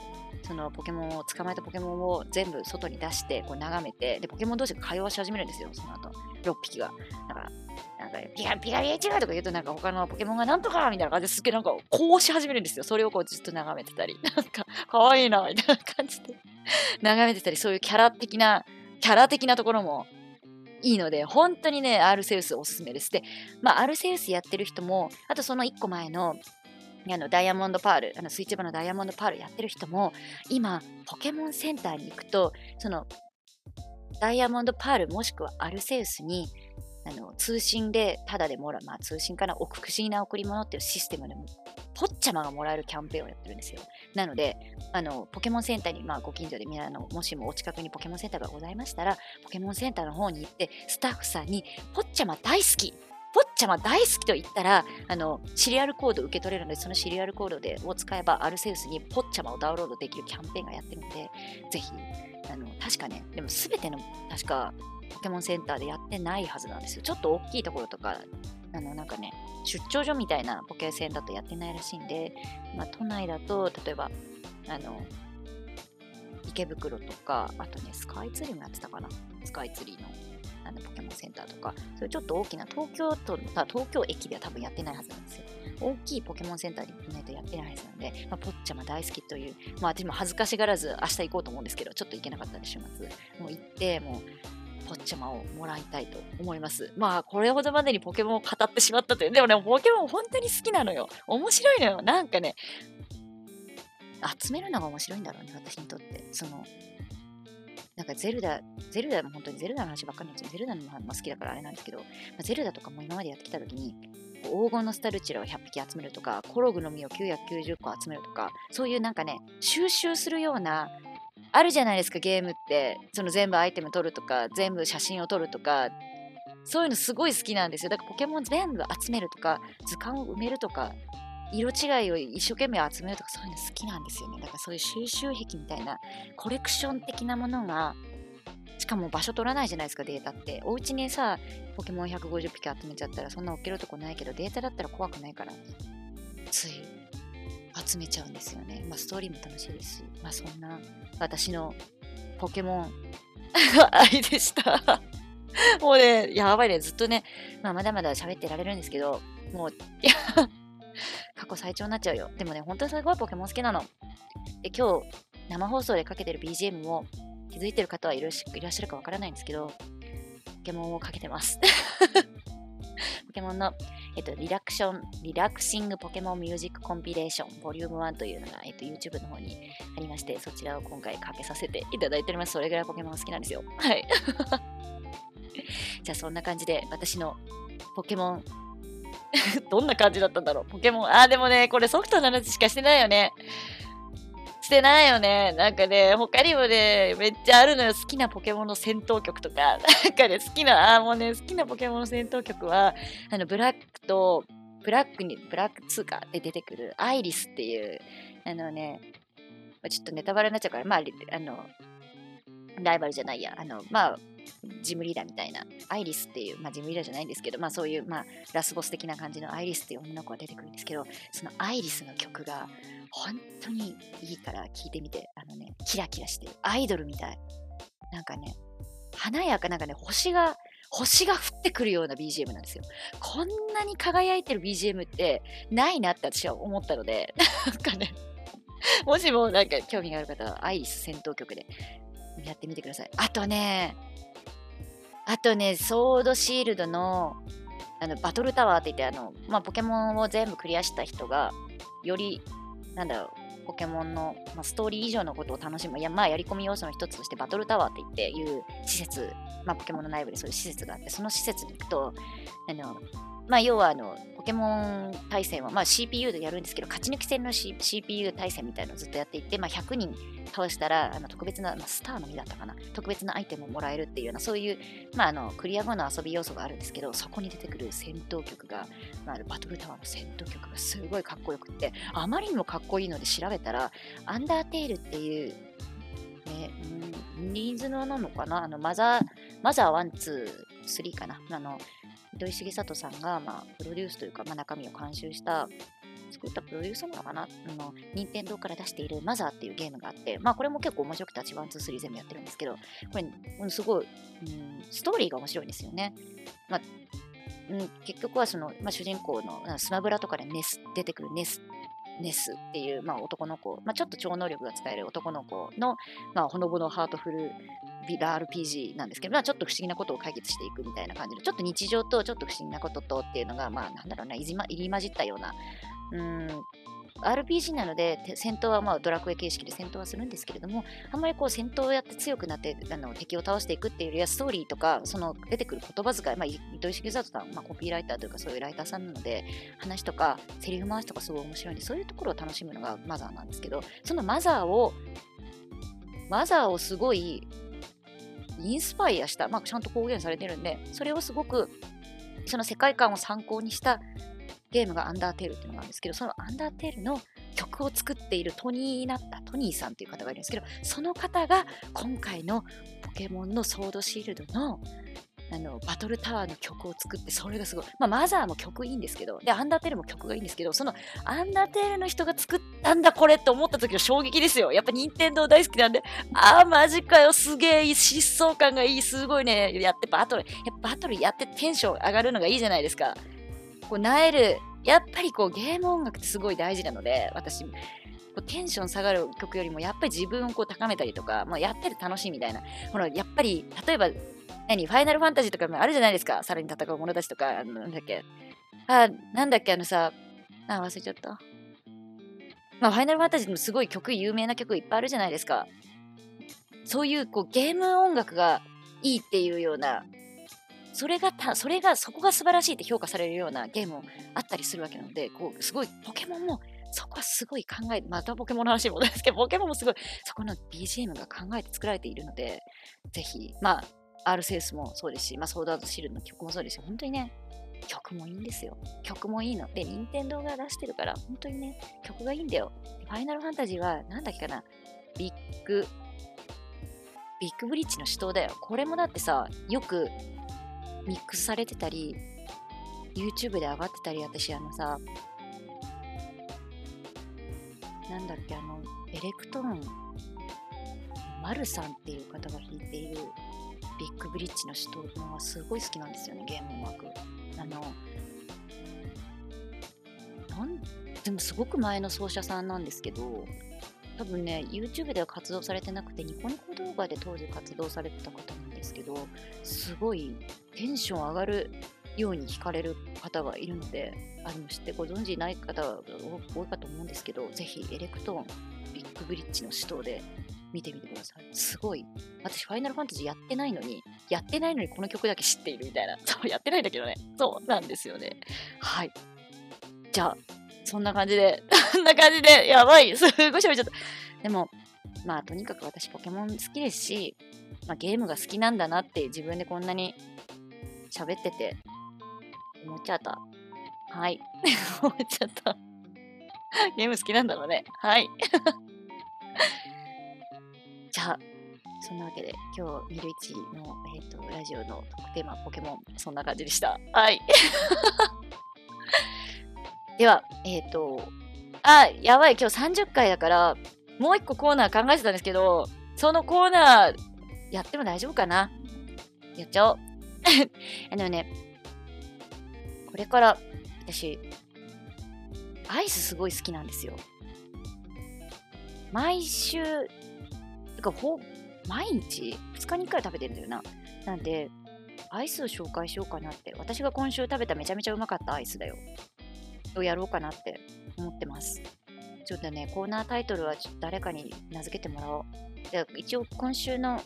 A: そのポケモンを捕まえたポケモンを全部外に出してこう眺めてでポケモン同士が会話し始めるんですよその後6匹がだかなんかピカピカピカチュとか言うとなんか他のポケモンがなんとかみたいな感じですげえなんかこうし始めるんですよそれをこうずっと眺めてたりなんかかわいいなみたいな感じで眺めてたりそういうキャラ的なキャラ的なところもいいので、本当にね、アルセウスおすすめです。で、まあ、アルセウスやってる人も、あとその1個前の、あのダイヤモンドパール、あのスイッチ版のダイヤモンドパールやってる人も、今、ポケモンセンターに行くと、その、ダイヤモンドパールもしくはアルセウスに、あの通信でタダでもらう、まあ通信かな、不思議な贈り物っていうシステムでもポッチャマがもらえるキャンペーンをやってるんですよ。なので、あのポケモンセンターに、まあ、ご近所で皆の、もしもお近くにポケモンセンターがございましたら、ポケモンセンターの方に行って、スタッフさんに、ポッチャマ大好きポッチャマ大好きと言ったら、あの、シリアルコード受け取れるので、そのシリアルコードでを使えば、アルセウスにポッチャマをダウンロードできるキャンペーンがやってるので、ぜひ、あの、確かね、でもすべての、確か、ポケモンセンターでやってないはずなんですよ。ちょっと大きいところとか、あの、なんかね、出張所みたいなポケセンだとやってないらしいんで、まあ、都内だと、例えば、あの、池袋とか、あとね、スカイツリーもやってたかな。スカイツリーのあのポケモンセンターとか、そういうちょっと大きな東京都、東京駅では多分やってないはずなんですよ。大きいポケモンセンターに行かないとやってないはずなんで、まあ、ポッチャマ大好きという、まあ私も恥ずかしがらず明日行こうと思うんですけど、ちょっと行けなかったんで、週末。もう行って、もう、ポッチャマをもらいたいと思います。まあ、これほどまでにポケモンを語ってしまったという。でもね、ポケモン本当に好きなのよ。面白いのよ。なんかね、集めるのが面白いんだろうね、私にとって。その、なんかゼルダ、ゼルダも本当にゼルダの話ばっかりなんですよ。ゼルダのも好きだからあれなんですけど、まあ、ゼルダとかも今までやってきたときに、黄金のスタルチラを100匹集めるとか、コログの実を990個集めるとか、そういうなんかね、収集するような、あるじゃないですか、ゲームって。その全部アイテム取るとか、全部写真を撮るとか、そういうのすごい好きなんですよ。だからポケモン全部集めるとか、図鑑を埋めるとか、色違いを一生懸命集めるとかそういうの好きなんですよね。だからそういう収集癖みたいなコレクション的なものがしかも場所取らないじゃないですか、データって。お家にさ、ポケモン150匹集めちゃったらそんな置けるとこないけど、データだったら怖くないから、つい集めちゃうんですよね。まあ、ストーリーも楽しいですし、まあ、そんな私のポケモン 愛でしたもうね、やばいね、ずっとね、まあ、まだまだ喋ってられるんですけど、もう、いや過去最長になっちゃうよ。でもね、本当にすごいポケモン好きなの。で、今日、生放送でかけてる BGM も、気づいてる方はいらっしゃるかわからないんですけど、ポケモンをかけてます。ポケモンの、えっと、リラクション、リラクシングポケモンミュージックコンピレーションボリューム1というのが、えっと、YouTube の方にありまして、そちらを今回かけさせていただいております。それぐらいポケモン好きなんですよ。はい。じゃあそんな感じで私のポケモン どんな感じだったんだろう？ポケモン。あ、でもね、これソフトの話しかしてないよね。してないよね。なんかね、他にもね、めっちゃあるのよ。好きなポケモンの戦闘曲とか。なんかね、好きな、あ、もうね、好きなポケモンの戦闘曲は、あの、ブラックと、ブラックに、ブラック2かで出てくるアイリスっていう、あのね、ちょっとネタバレになっちゃうから、まあ、あの、ライバルじゃないや、あの、まあ、ジムリーダーみたいな、アイリスっていう、まあ、ジムリーダーじゃないんですけど、まあ、そういう、まあ、ラスボス的な感じのアイリスっていう女の子が出てくるんですけど、そのアイリスの曲が本当にいいから聴いてみて、あのね、キラキラしてる。アイドルみたい。なんかね、華やかなんかね、星が、星が降ってくるような BGM なんですよ。こんなに輝いてる BGM ってないなって私は思ったので、なんかね、もしもなんか興味がある方は、アイリス戦闘曲でやってみてください。あとね、あとね、ソードシールドのあのバトルタワーって言ってあの、まあ、ポケモンを全部クリアした人がよりなんだろうポケモンの、まあ、ストーリー以上のことを楽しむいやまあやり込み要素の一つとしてバトルタワーって言っていう施設、まあ、ポケモンの内部でそういう施設があってその施設に行くとあのまあ、要はあのポケモン対戦は、まあ、CPU でやるんですけど、勝ち抜き戦の、C、p u 対戦みたいなのをずっとやっていて、まあ、100人倒したらあの特別な、まあ、スターの実だったかな、特別なアイテムをもらえるっていうような、そういう、まあ、あのクリア後の遊び要素があるんですけど、そこに出てくる戦闘曲が、まあ、バトルタワーの戦闘曲がすごいかっこよくって、あまりにもかっこいいので調べたら、アンダーテイルっていう、ね、んリーズのなのかな？あのマザー、マザー1、2、3かな？あの、土井重里さんが、まあ、プロデュースというか、まあ、中身を監修した、作ったプロデュースなのかな？あの、任天堂から出しているマザーっていうゲームがあって、まあこれも結構面白くて、1、2、3全部やってるんですけど、これ、うん、すごい、うん、ストーリーが面白いんですよね。まあうん、結局はその、まあ、主人公のスマブラとかでネス出てくるネスネスっていう、まあ、男の子、まあ、ちょっと超能力が使える男の子の、まあ、ほのぼのハートフルビラ RPG なんですけど、まあ、ちょっと不思議なことを解決していくみたいな感じの、ちょっと日常とちょっと不思議なこととっていうのが、まあ、なんだろうな、入り混じったような、うん、RPG なので戦闘はまあドラクエ形式で戦闘はするんですけれどもあんまりこう戦闘をやって強くなってあの敵を倒していくっていうよりはストーリーとかその出てくる言葉遣い、まあ、糸井重里さん、まあ、コピーライターというかそういうライターさんなので話とかセリフ回しとかすごい面白いんでそういうところを楽しむのがマザーなんですけどそのマザーをマザーをすごいインスパイアした、まあ、ちゃんと公言されてるんでそれをすごくその世界観を参考にしたゲームがアンダーテールっていうのがあるんですけど、そのアンダーテールの曲を作っているトビーになったトビーさんっていう方がいるんですけど、その方が今回のポケモンのソードシールドのあのバトルタワーの曲を作って、それがすごい。まあ、マザーも曲いいんですけど、で、アンダーテールも曲がいいんですけど、そのアンダーテールの人が作ったんだ、これって思った時の衝撃ですよ。やっぱ任天堂大好きなんで、あー、マジかよ、すげえいい、疾走感がいい、すごいね、やってバトル、やっぱバトルやってテンション上がるのがいいじゃないですか。こう、なえる、やっぱりこうゲーム音楽ってすごい大事なので、私、こうテンション下がる曲よりもやっぱり自分をこう高めたりとか、まあ、やってて楽しいみたいな。ほら、やっぱり、例えば、何、ファイナルファンタジーとかもあるじゃないですか。さらに戦う者たちとか、なんだっけ。あ、なんだっけ、あのさ、あ、忘れちゃった。まあ、ファイナルファンタジーでもすごい曲、有名な曲いっぱいあるじゃないですか。そういうこうゲーム音楽がいいっていうようなそれがた、それが、そこが素晴らしいって評価されるようなゲームもあったりするわけなので、こう、すごい、ポケモンも、そこはすごい考え、またポケモンの話に戻るんですけど、ポケモンもすごい、そこの BGM が考えて作られているので、ぜひ、まあ、RCS もそうですし、まあ、ソードアウトシールドの曲もそうですし、本当にね、曲もいいんですよ。曲もいいの。で、任天堂が出してるから、本当にね、曲がいいんだよ。ファイナルファンタジーは、なんだっけかな、ビッグ、ビッグブリッジの死闘だよ。これもだってさ、よくミックスされてたり YouTube で上がってたり私あのさなんだっけあのエレクトーンマルさんっていう方が弾いているビッグブリッジの死闘のはすごい好きなんですよねゲーム音楽。あのなんでもすごく前の奏者さんなんですけど多分ね、YouTube では活動されてなくて、ニコニコ動画で当時活動されてた方なんですけど、すごいテンション上がるように弾かれる方がいるので、あの知ってご存知ない方が多いかと思うんですけど、ぜひエレクトーン、ビッグブリッジの死闘で見てみてください。すごい。私、ファイナルファンタジーやってないのに、やってないのにこの曲だけ知っているみたいな。そう、やってないんだけどね。そうなんですよね。はい。じゃあ、そんな感じで、そんな感じで、やばい。すごい喋っちゃった。でも、まあ、とにかく私、ポケモン好きですし、まあ、ゲームが好きなんだなって自分でこんなに喋ってて、思っちゃった。はい。思っちゃった。ゲーム好きなんだろうね。はい。じゃあ、そんなわけで、今日、ミルイチの、えーと、ラジオのトークテーマ、ポケモン、そんな感じでした。はい。では、えっ、ー、と、あ、やばい、今日30回だから、もう一個コーナー考えてたんですけど、そのコーナー、やっても大丈夫かな？やっちゃおう。あのね、これから、私、アイスすごい好きなんですよ。毎週、てかほ毎日2日に1回食べてるんだよな。なんで、アイスを紹介しようかなって。私が今週食べためちゃめちゃうまかったアイスだよ。をやろうかなって思ってます。ちょっとね、コーナータイトルは誰かに名付けてもらおう。で一応今週の、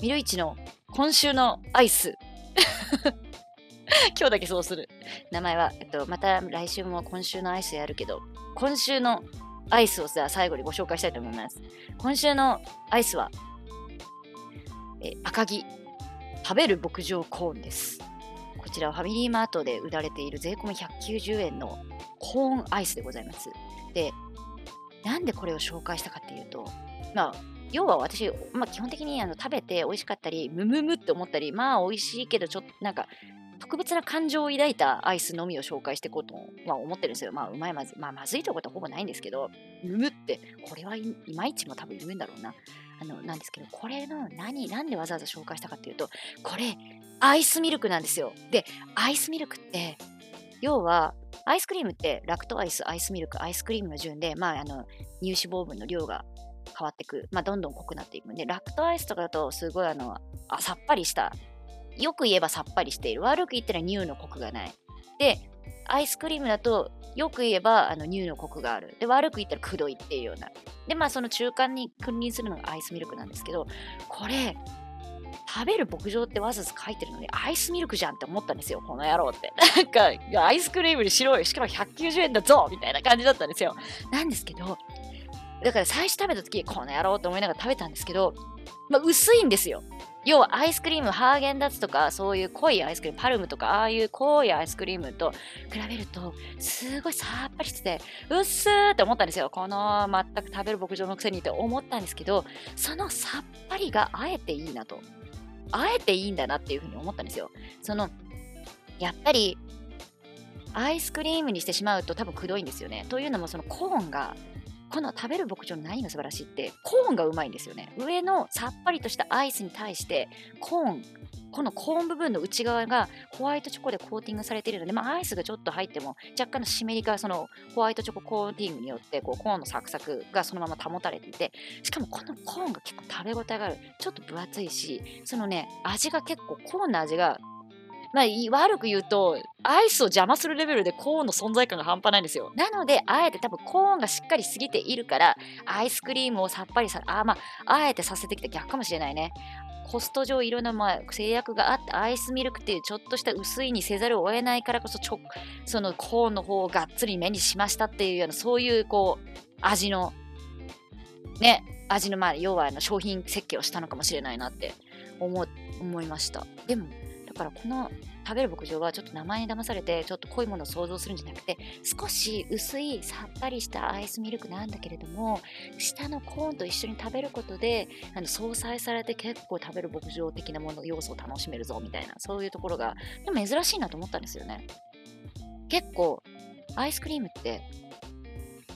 A: ミルイチの今週のアイス。今日だけそうする。名前は、えっと、また来週も今週のアイスやるけど、今週のアイスをさ、最後にご紹介したいと思います。今週のアイスは、え赤城、食べる牧場コーンです。こちらはファミリーマートで売られている税込190円のコーンアイスでございます。で、なんでこれを紹介したかっていうと、まあ、要は私、まあ、基本的にあの食べて美味しかったり、ムムムって思ったり、まあ美味しいけど、ちょっとなんか特別な感情を抱いたアイスのみを紹介していこうとは思ってるんですよ。まあ、うまいまずい。まあ、まずいということはほぼないんですけど、むむって、これはいまいちも多分言うんだろうな。あの、なんですけど、これの何、なんでわざわざ紹介したかっていうと、これ、アイスミルクなんですよ。で、アイスミルクって、要は、アイスクリームってラクトアイス、アイスミルク、アイスクリームの順で、まあ、あの乳脂肪分の量が変わっていく、まあ、どんどん濃くなっていくんで、ラクトアイスとかだとすごいあのあさっぱりしたよく言えばさっぱりしている。悪く言ったら乳のコクがない。で、アイスクリームだと、よく言えばあの乳のコクがある。で、悪く言ったらくどいっていうような。で、まあその中間に君臨するのがアイスミルクなんですけど、これ、食べる牧場ってわざわざ書いてるのに、アイスミルクじゃんって思ったんですよ、この野郎って。なんか、アイスクリームにしろよ。しかも190円だぞみたいな感じだったんですよ。なんですけど、だから最初食べた時、この野郎って思いながら食べたんですけど、まあ、薄いんですよ。要はアイスクリーム、ハーゲンダッツとか、そういう濃いアイスクリーム、パルムとか、ああいう濃いアイスクリームと比べると、すごいさっぱりしてて、うっすーって思ったんですよ。この全く食べる牧場のくせにって思ったんですけど、そのさっぱりがあえていいなと。あえていいんだなっていうふうに思ったんですよ。その、やっぱり、アイスクリームにしてしまうと多分くどいんですよね。というのも、そのコーンがこの食べる牧場の何が素晴らしいって。コーンがうまいんですよね。上のさっぱりとしたアイスに対してコーンこのコーン部分の内側がホワイトチョコでコーティングされているので、まあ、アイスがちょっと入っても若干の湿りがそのホワイトチョココーティングによってこうコーンのサクサクがそのまま保たれていてしかもこのコーンが結構食べ応えがある。ちょっと分厚いしそのね味が結構コーンの味がまあ、悪く言うと、アイスを邪魔するレベルでコーンの存在感が半端ないんですよ。なので、あえて多分コーンがしっかり過ぎているから、アイスクリームをさっぱりさ、あ、まあ、あえてさせてきた逆かもしれないね。コスト上いろんなまあ制約があってアイスミルクっていうちょっとした薄いにせざるを得ないからこそちょそのコーンの方をがっつり目にしましたっていうようなそういうこう味のね味のまあ要はあの商品設計をしたのかもしれないなって思思いましたでもだからこの食べる牧場はちょっと名前に騙されてちょっと濃いものを想像するんじゃなくて少し薄いさっぱりしたアイスミルクなんだけれども下のコーンと一緒に食べることであの相殺されて結構食べる牧場的なもの要素を楽しめるぞみたいなそういうところがでも珍しいなと思ったんですよね。結構アイスクリームって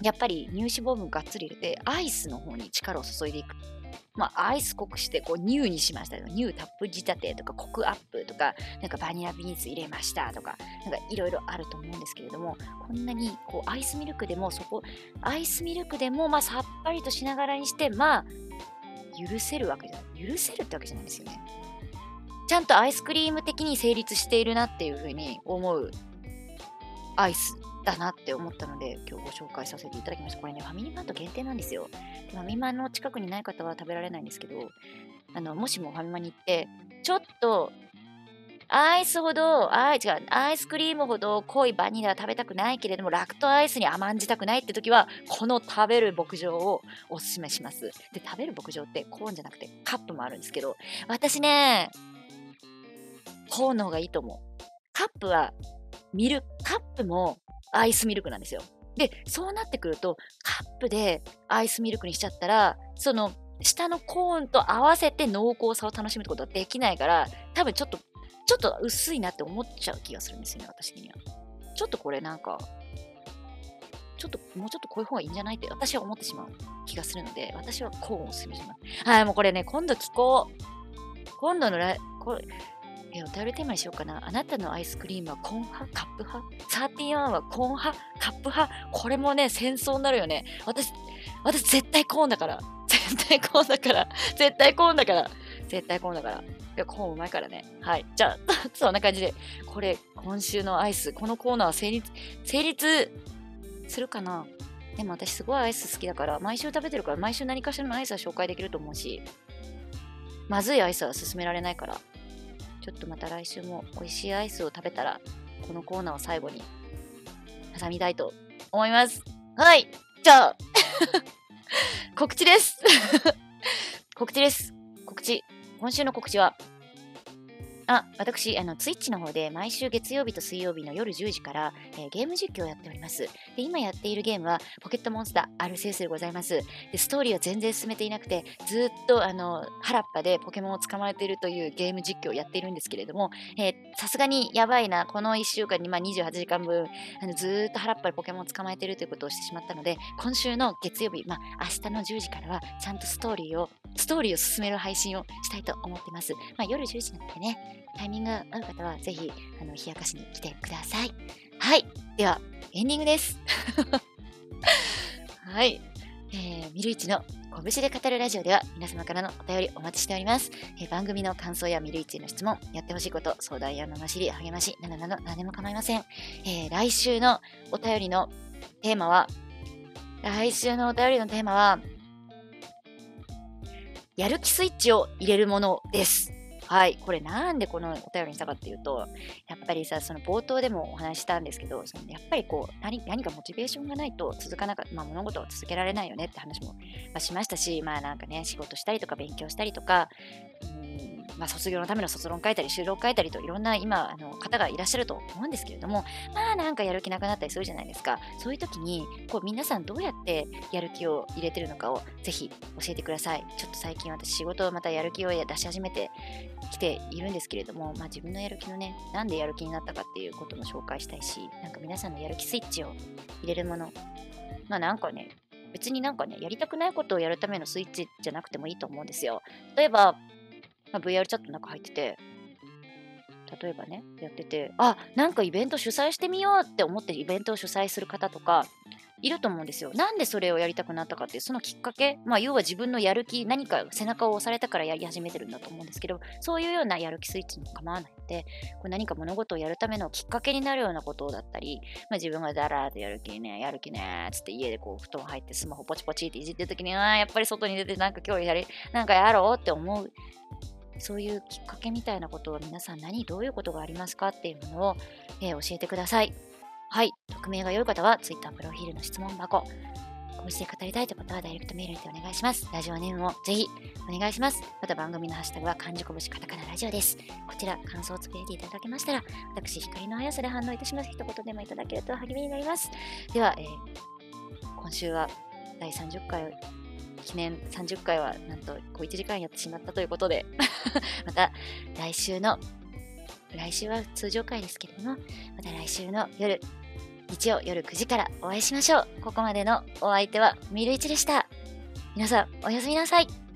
A: やっぱり乳脂肪分がっつり入れてアイスの方に力を注いでいく。まあ、アイス濃くしてこう乳にしました乳たっぷり仕立てとかコクアップとかなんかバニラビーンズ入れましたとかなんかいろいろあると思うんですけれどもこんなにこうアイスミルクでもそこアイスミルクでもまあさっぱりとしながらにしてまあ許せるわけじゃない。許せるってわけじゃないですよね。ちゃんとアイスクリーム的に成立しているなっていうふうに思うアイス。だなって思ったので今日ご紹介させていただきましたこれねファミリーマート限定なんですよファミマの近くにない方は食べられないんですけどあのもしもファミマに行ってちょっとアイスほど、あ違う、アイスクリームほど濃いバニラ食べたくないけれども、ラクトアイスに甘んじたくないって時は、この食べる牧場をおすすめします。で、食べる牧場ってコーンじゃなくてカップもあるんですけど、私ね、コーンの方がいいと思う。カップは、ミル、カップもアイスミルクなんですよ。で、そうなってくると、カップでアイスミルクにしちゃったら、その、下のコーンと合わせて濃厚さを楽しむってことはできないから、多分ちょっと、ちょっと薄いなって思っちゃう気がするんですよね、私には。ちょっとこれなんか、ちょっと、もうちょっとこういう方がいいんじゃないって私は思ってしまう気がするので、私はコーンをおすすめします。はい、もうこれね、今度聞こう。今度のラこれえお便りテーマにしようかな。あなたのアイスクリームはコーン派？カップ派？サーティワンはコーン派？カップ派？これもね、戦争になるよね。私、私絶対コーンだから。絶対コーンだから。絶対コーンだから。絶対コーンだから。いや、コーンうまいからね。はい。じゃあ、そんな感じで、これ、今週のアイス、このコーナーは成立、成立するかな？でも私すごいアイス好きだから、毎週食べてるから、毎週何かしらのアイスは紹介できると思うし、まずいアイスは勧められないから、ちょっとまた来週も美味しいアイスを食べたら、このコーナーを最後に挟みたいと思います。はい。じゃあ 告知です 告知です。告知。今週の告知は、あ、私、あの、ツイッチの方で毎週月曜日と水曜日の夜10時から、えー、ゲーム実況をやっておりますで。今やっているゲームは、ポケットモンスターアルセウスでございます。で、ストーリーを全然進めていなくて、ずっと、あの、原っぱでポケモンを捕まえているというゲーム実況をやっているんですけれども、さすがにやばいな、この1週間に、まあ、28時間分、あのずっと原っぱでポケモンを捕まえているということをしてしまったので、今週の月曜日、まあ、明日の10時からは、ちゃんとストーリーを、ストーリーを進める配信をしたいと思っています。まあ、夜10時なのでね、タイミングが合う方はぜひ、あの、冷やかしに来てください。はい。では、エンディングです。はい。えー、ミルイチの拳で語るラジオでは皆様からのお便りお待ちしております。えー、番組の感想やミルイチへの質問、やってほしいこと、相談や罵り、励まし、などなど何でも構いません。えー、来週のお便りのテーマは、来週のお便りのテーマは、やる気スイッチを入れるものです。はい。これなんでこのお便りにしたかっていうと、やっぱりさ、その冒頭でもお話したんですけど、そのやっぱりこう何、何かモチベーションがないと続かなか、まあ物事を続けられないよねって話も、まあ、しましたし、まあなんかね、仕事したりとか勉強したりとか、うんまあ、卒業のための卒論書いたり、就労書いたりといろんな今、あの方がいらっしゃると思うんですけれども、まあなんかやる気なくなったりするじゃないですか。そういう時に、こう皆さんどうやってやる気を入れてるのかをぜひ教えてください。ちょっと最近私仕事をまたやる気を出し始めて来ているんですけれども、まあ自分のやる気のね、なんでやる気になったかっていうことも紹介したいし、なんか皆さんのやる気スイッチを入れるもの、まあなんかね、別になんかね、やりたくないことをやるためのスイッチじゃなくてもいいと思うんですよ。例えば、まあ、VR チャットの中入ってて、例えばね、やってて、あ、なんかイベント主催してみようって思ってイベントを主催する方とか、いると思うんですよ。なんでそれをやりたくなったかっていう、そのきっかけ、まあ、要は自分のやる気、何か背中を押されたからやり始めてるんだと思うんですけど、そういうようなやる気スイッチも構わないので、これ何か物事をやるためのきっかけになるようなことだったり、まあ、自分がだらーとやる気ね、やる気ねっ、つって家でこう布団入ってスマホポチポチっていじってる時に、ああ、やっぱり外に出てなんか今日やり、なんかやろうって思う。そういうきっかけみたいなことを皆さん何、どういうことがありますかっていうものを、えー、教えてください。はい。匿名が良い方は Twitter プロフィールの質問箱。拳で語りたいという方はダイレクトメールにてお願いします。ラジオネームもぜひお願いします。また番組のハッシュタグは漢字拳カタカナラジオです。こちら感想をつぶやいていただけましたら、私、光の速さで反応いたします。一言でもいただけると励みになります。では、えー、今週は第30回記念30回はなんとこう1時間やってしまったということで また来週の来週は通常回ですけれどもまた来週の夜日曜夜9時からお会いしましょう。ここまでのお相手はミルイチでした。皆さん、おやすみなさい。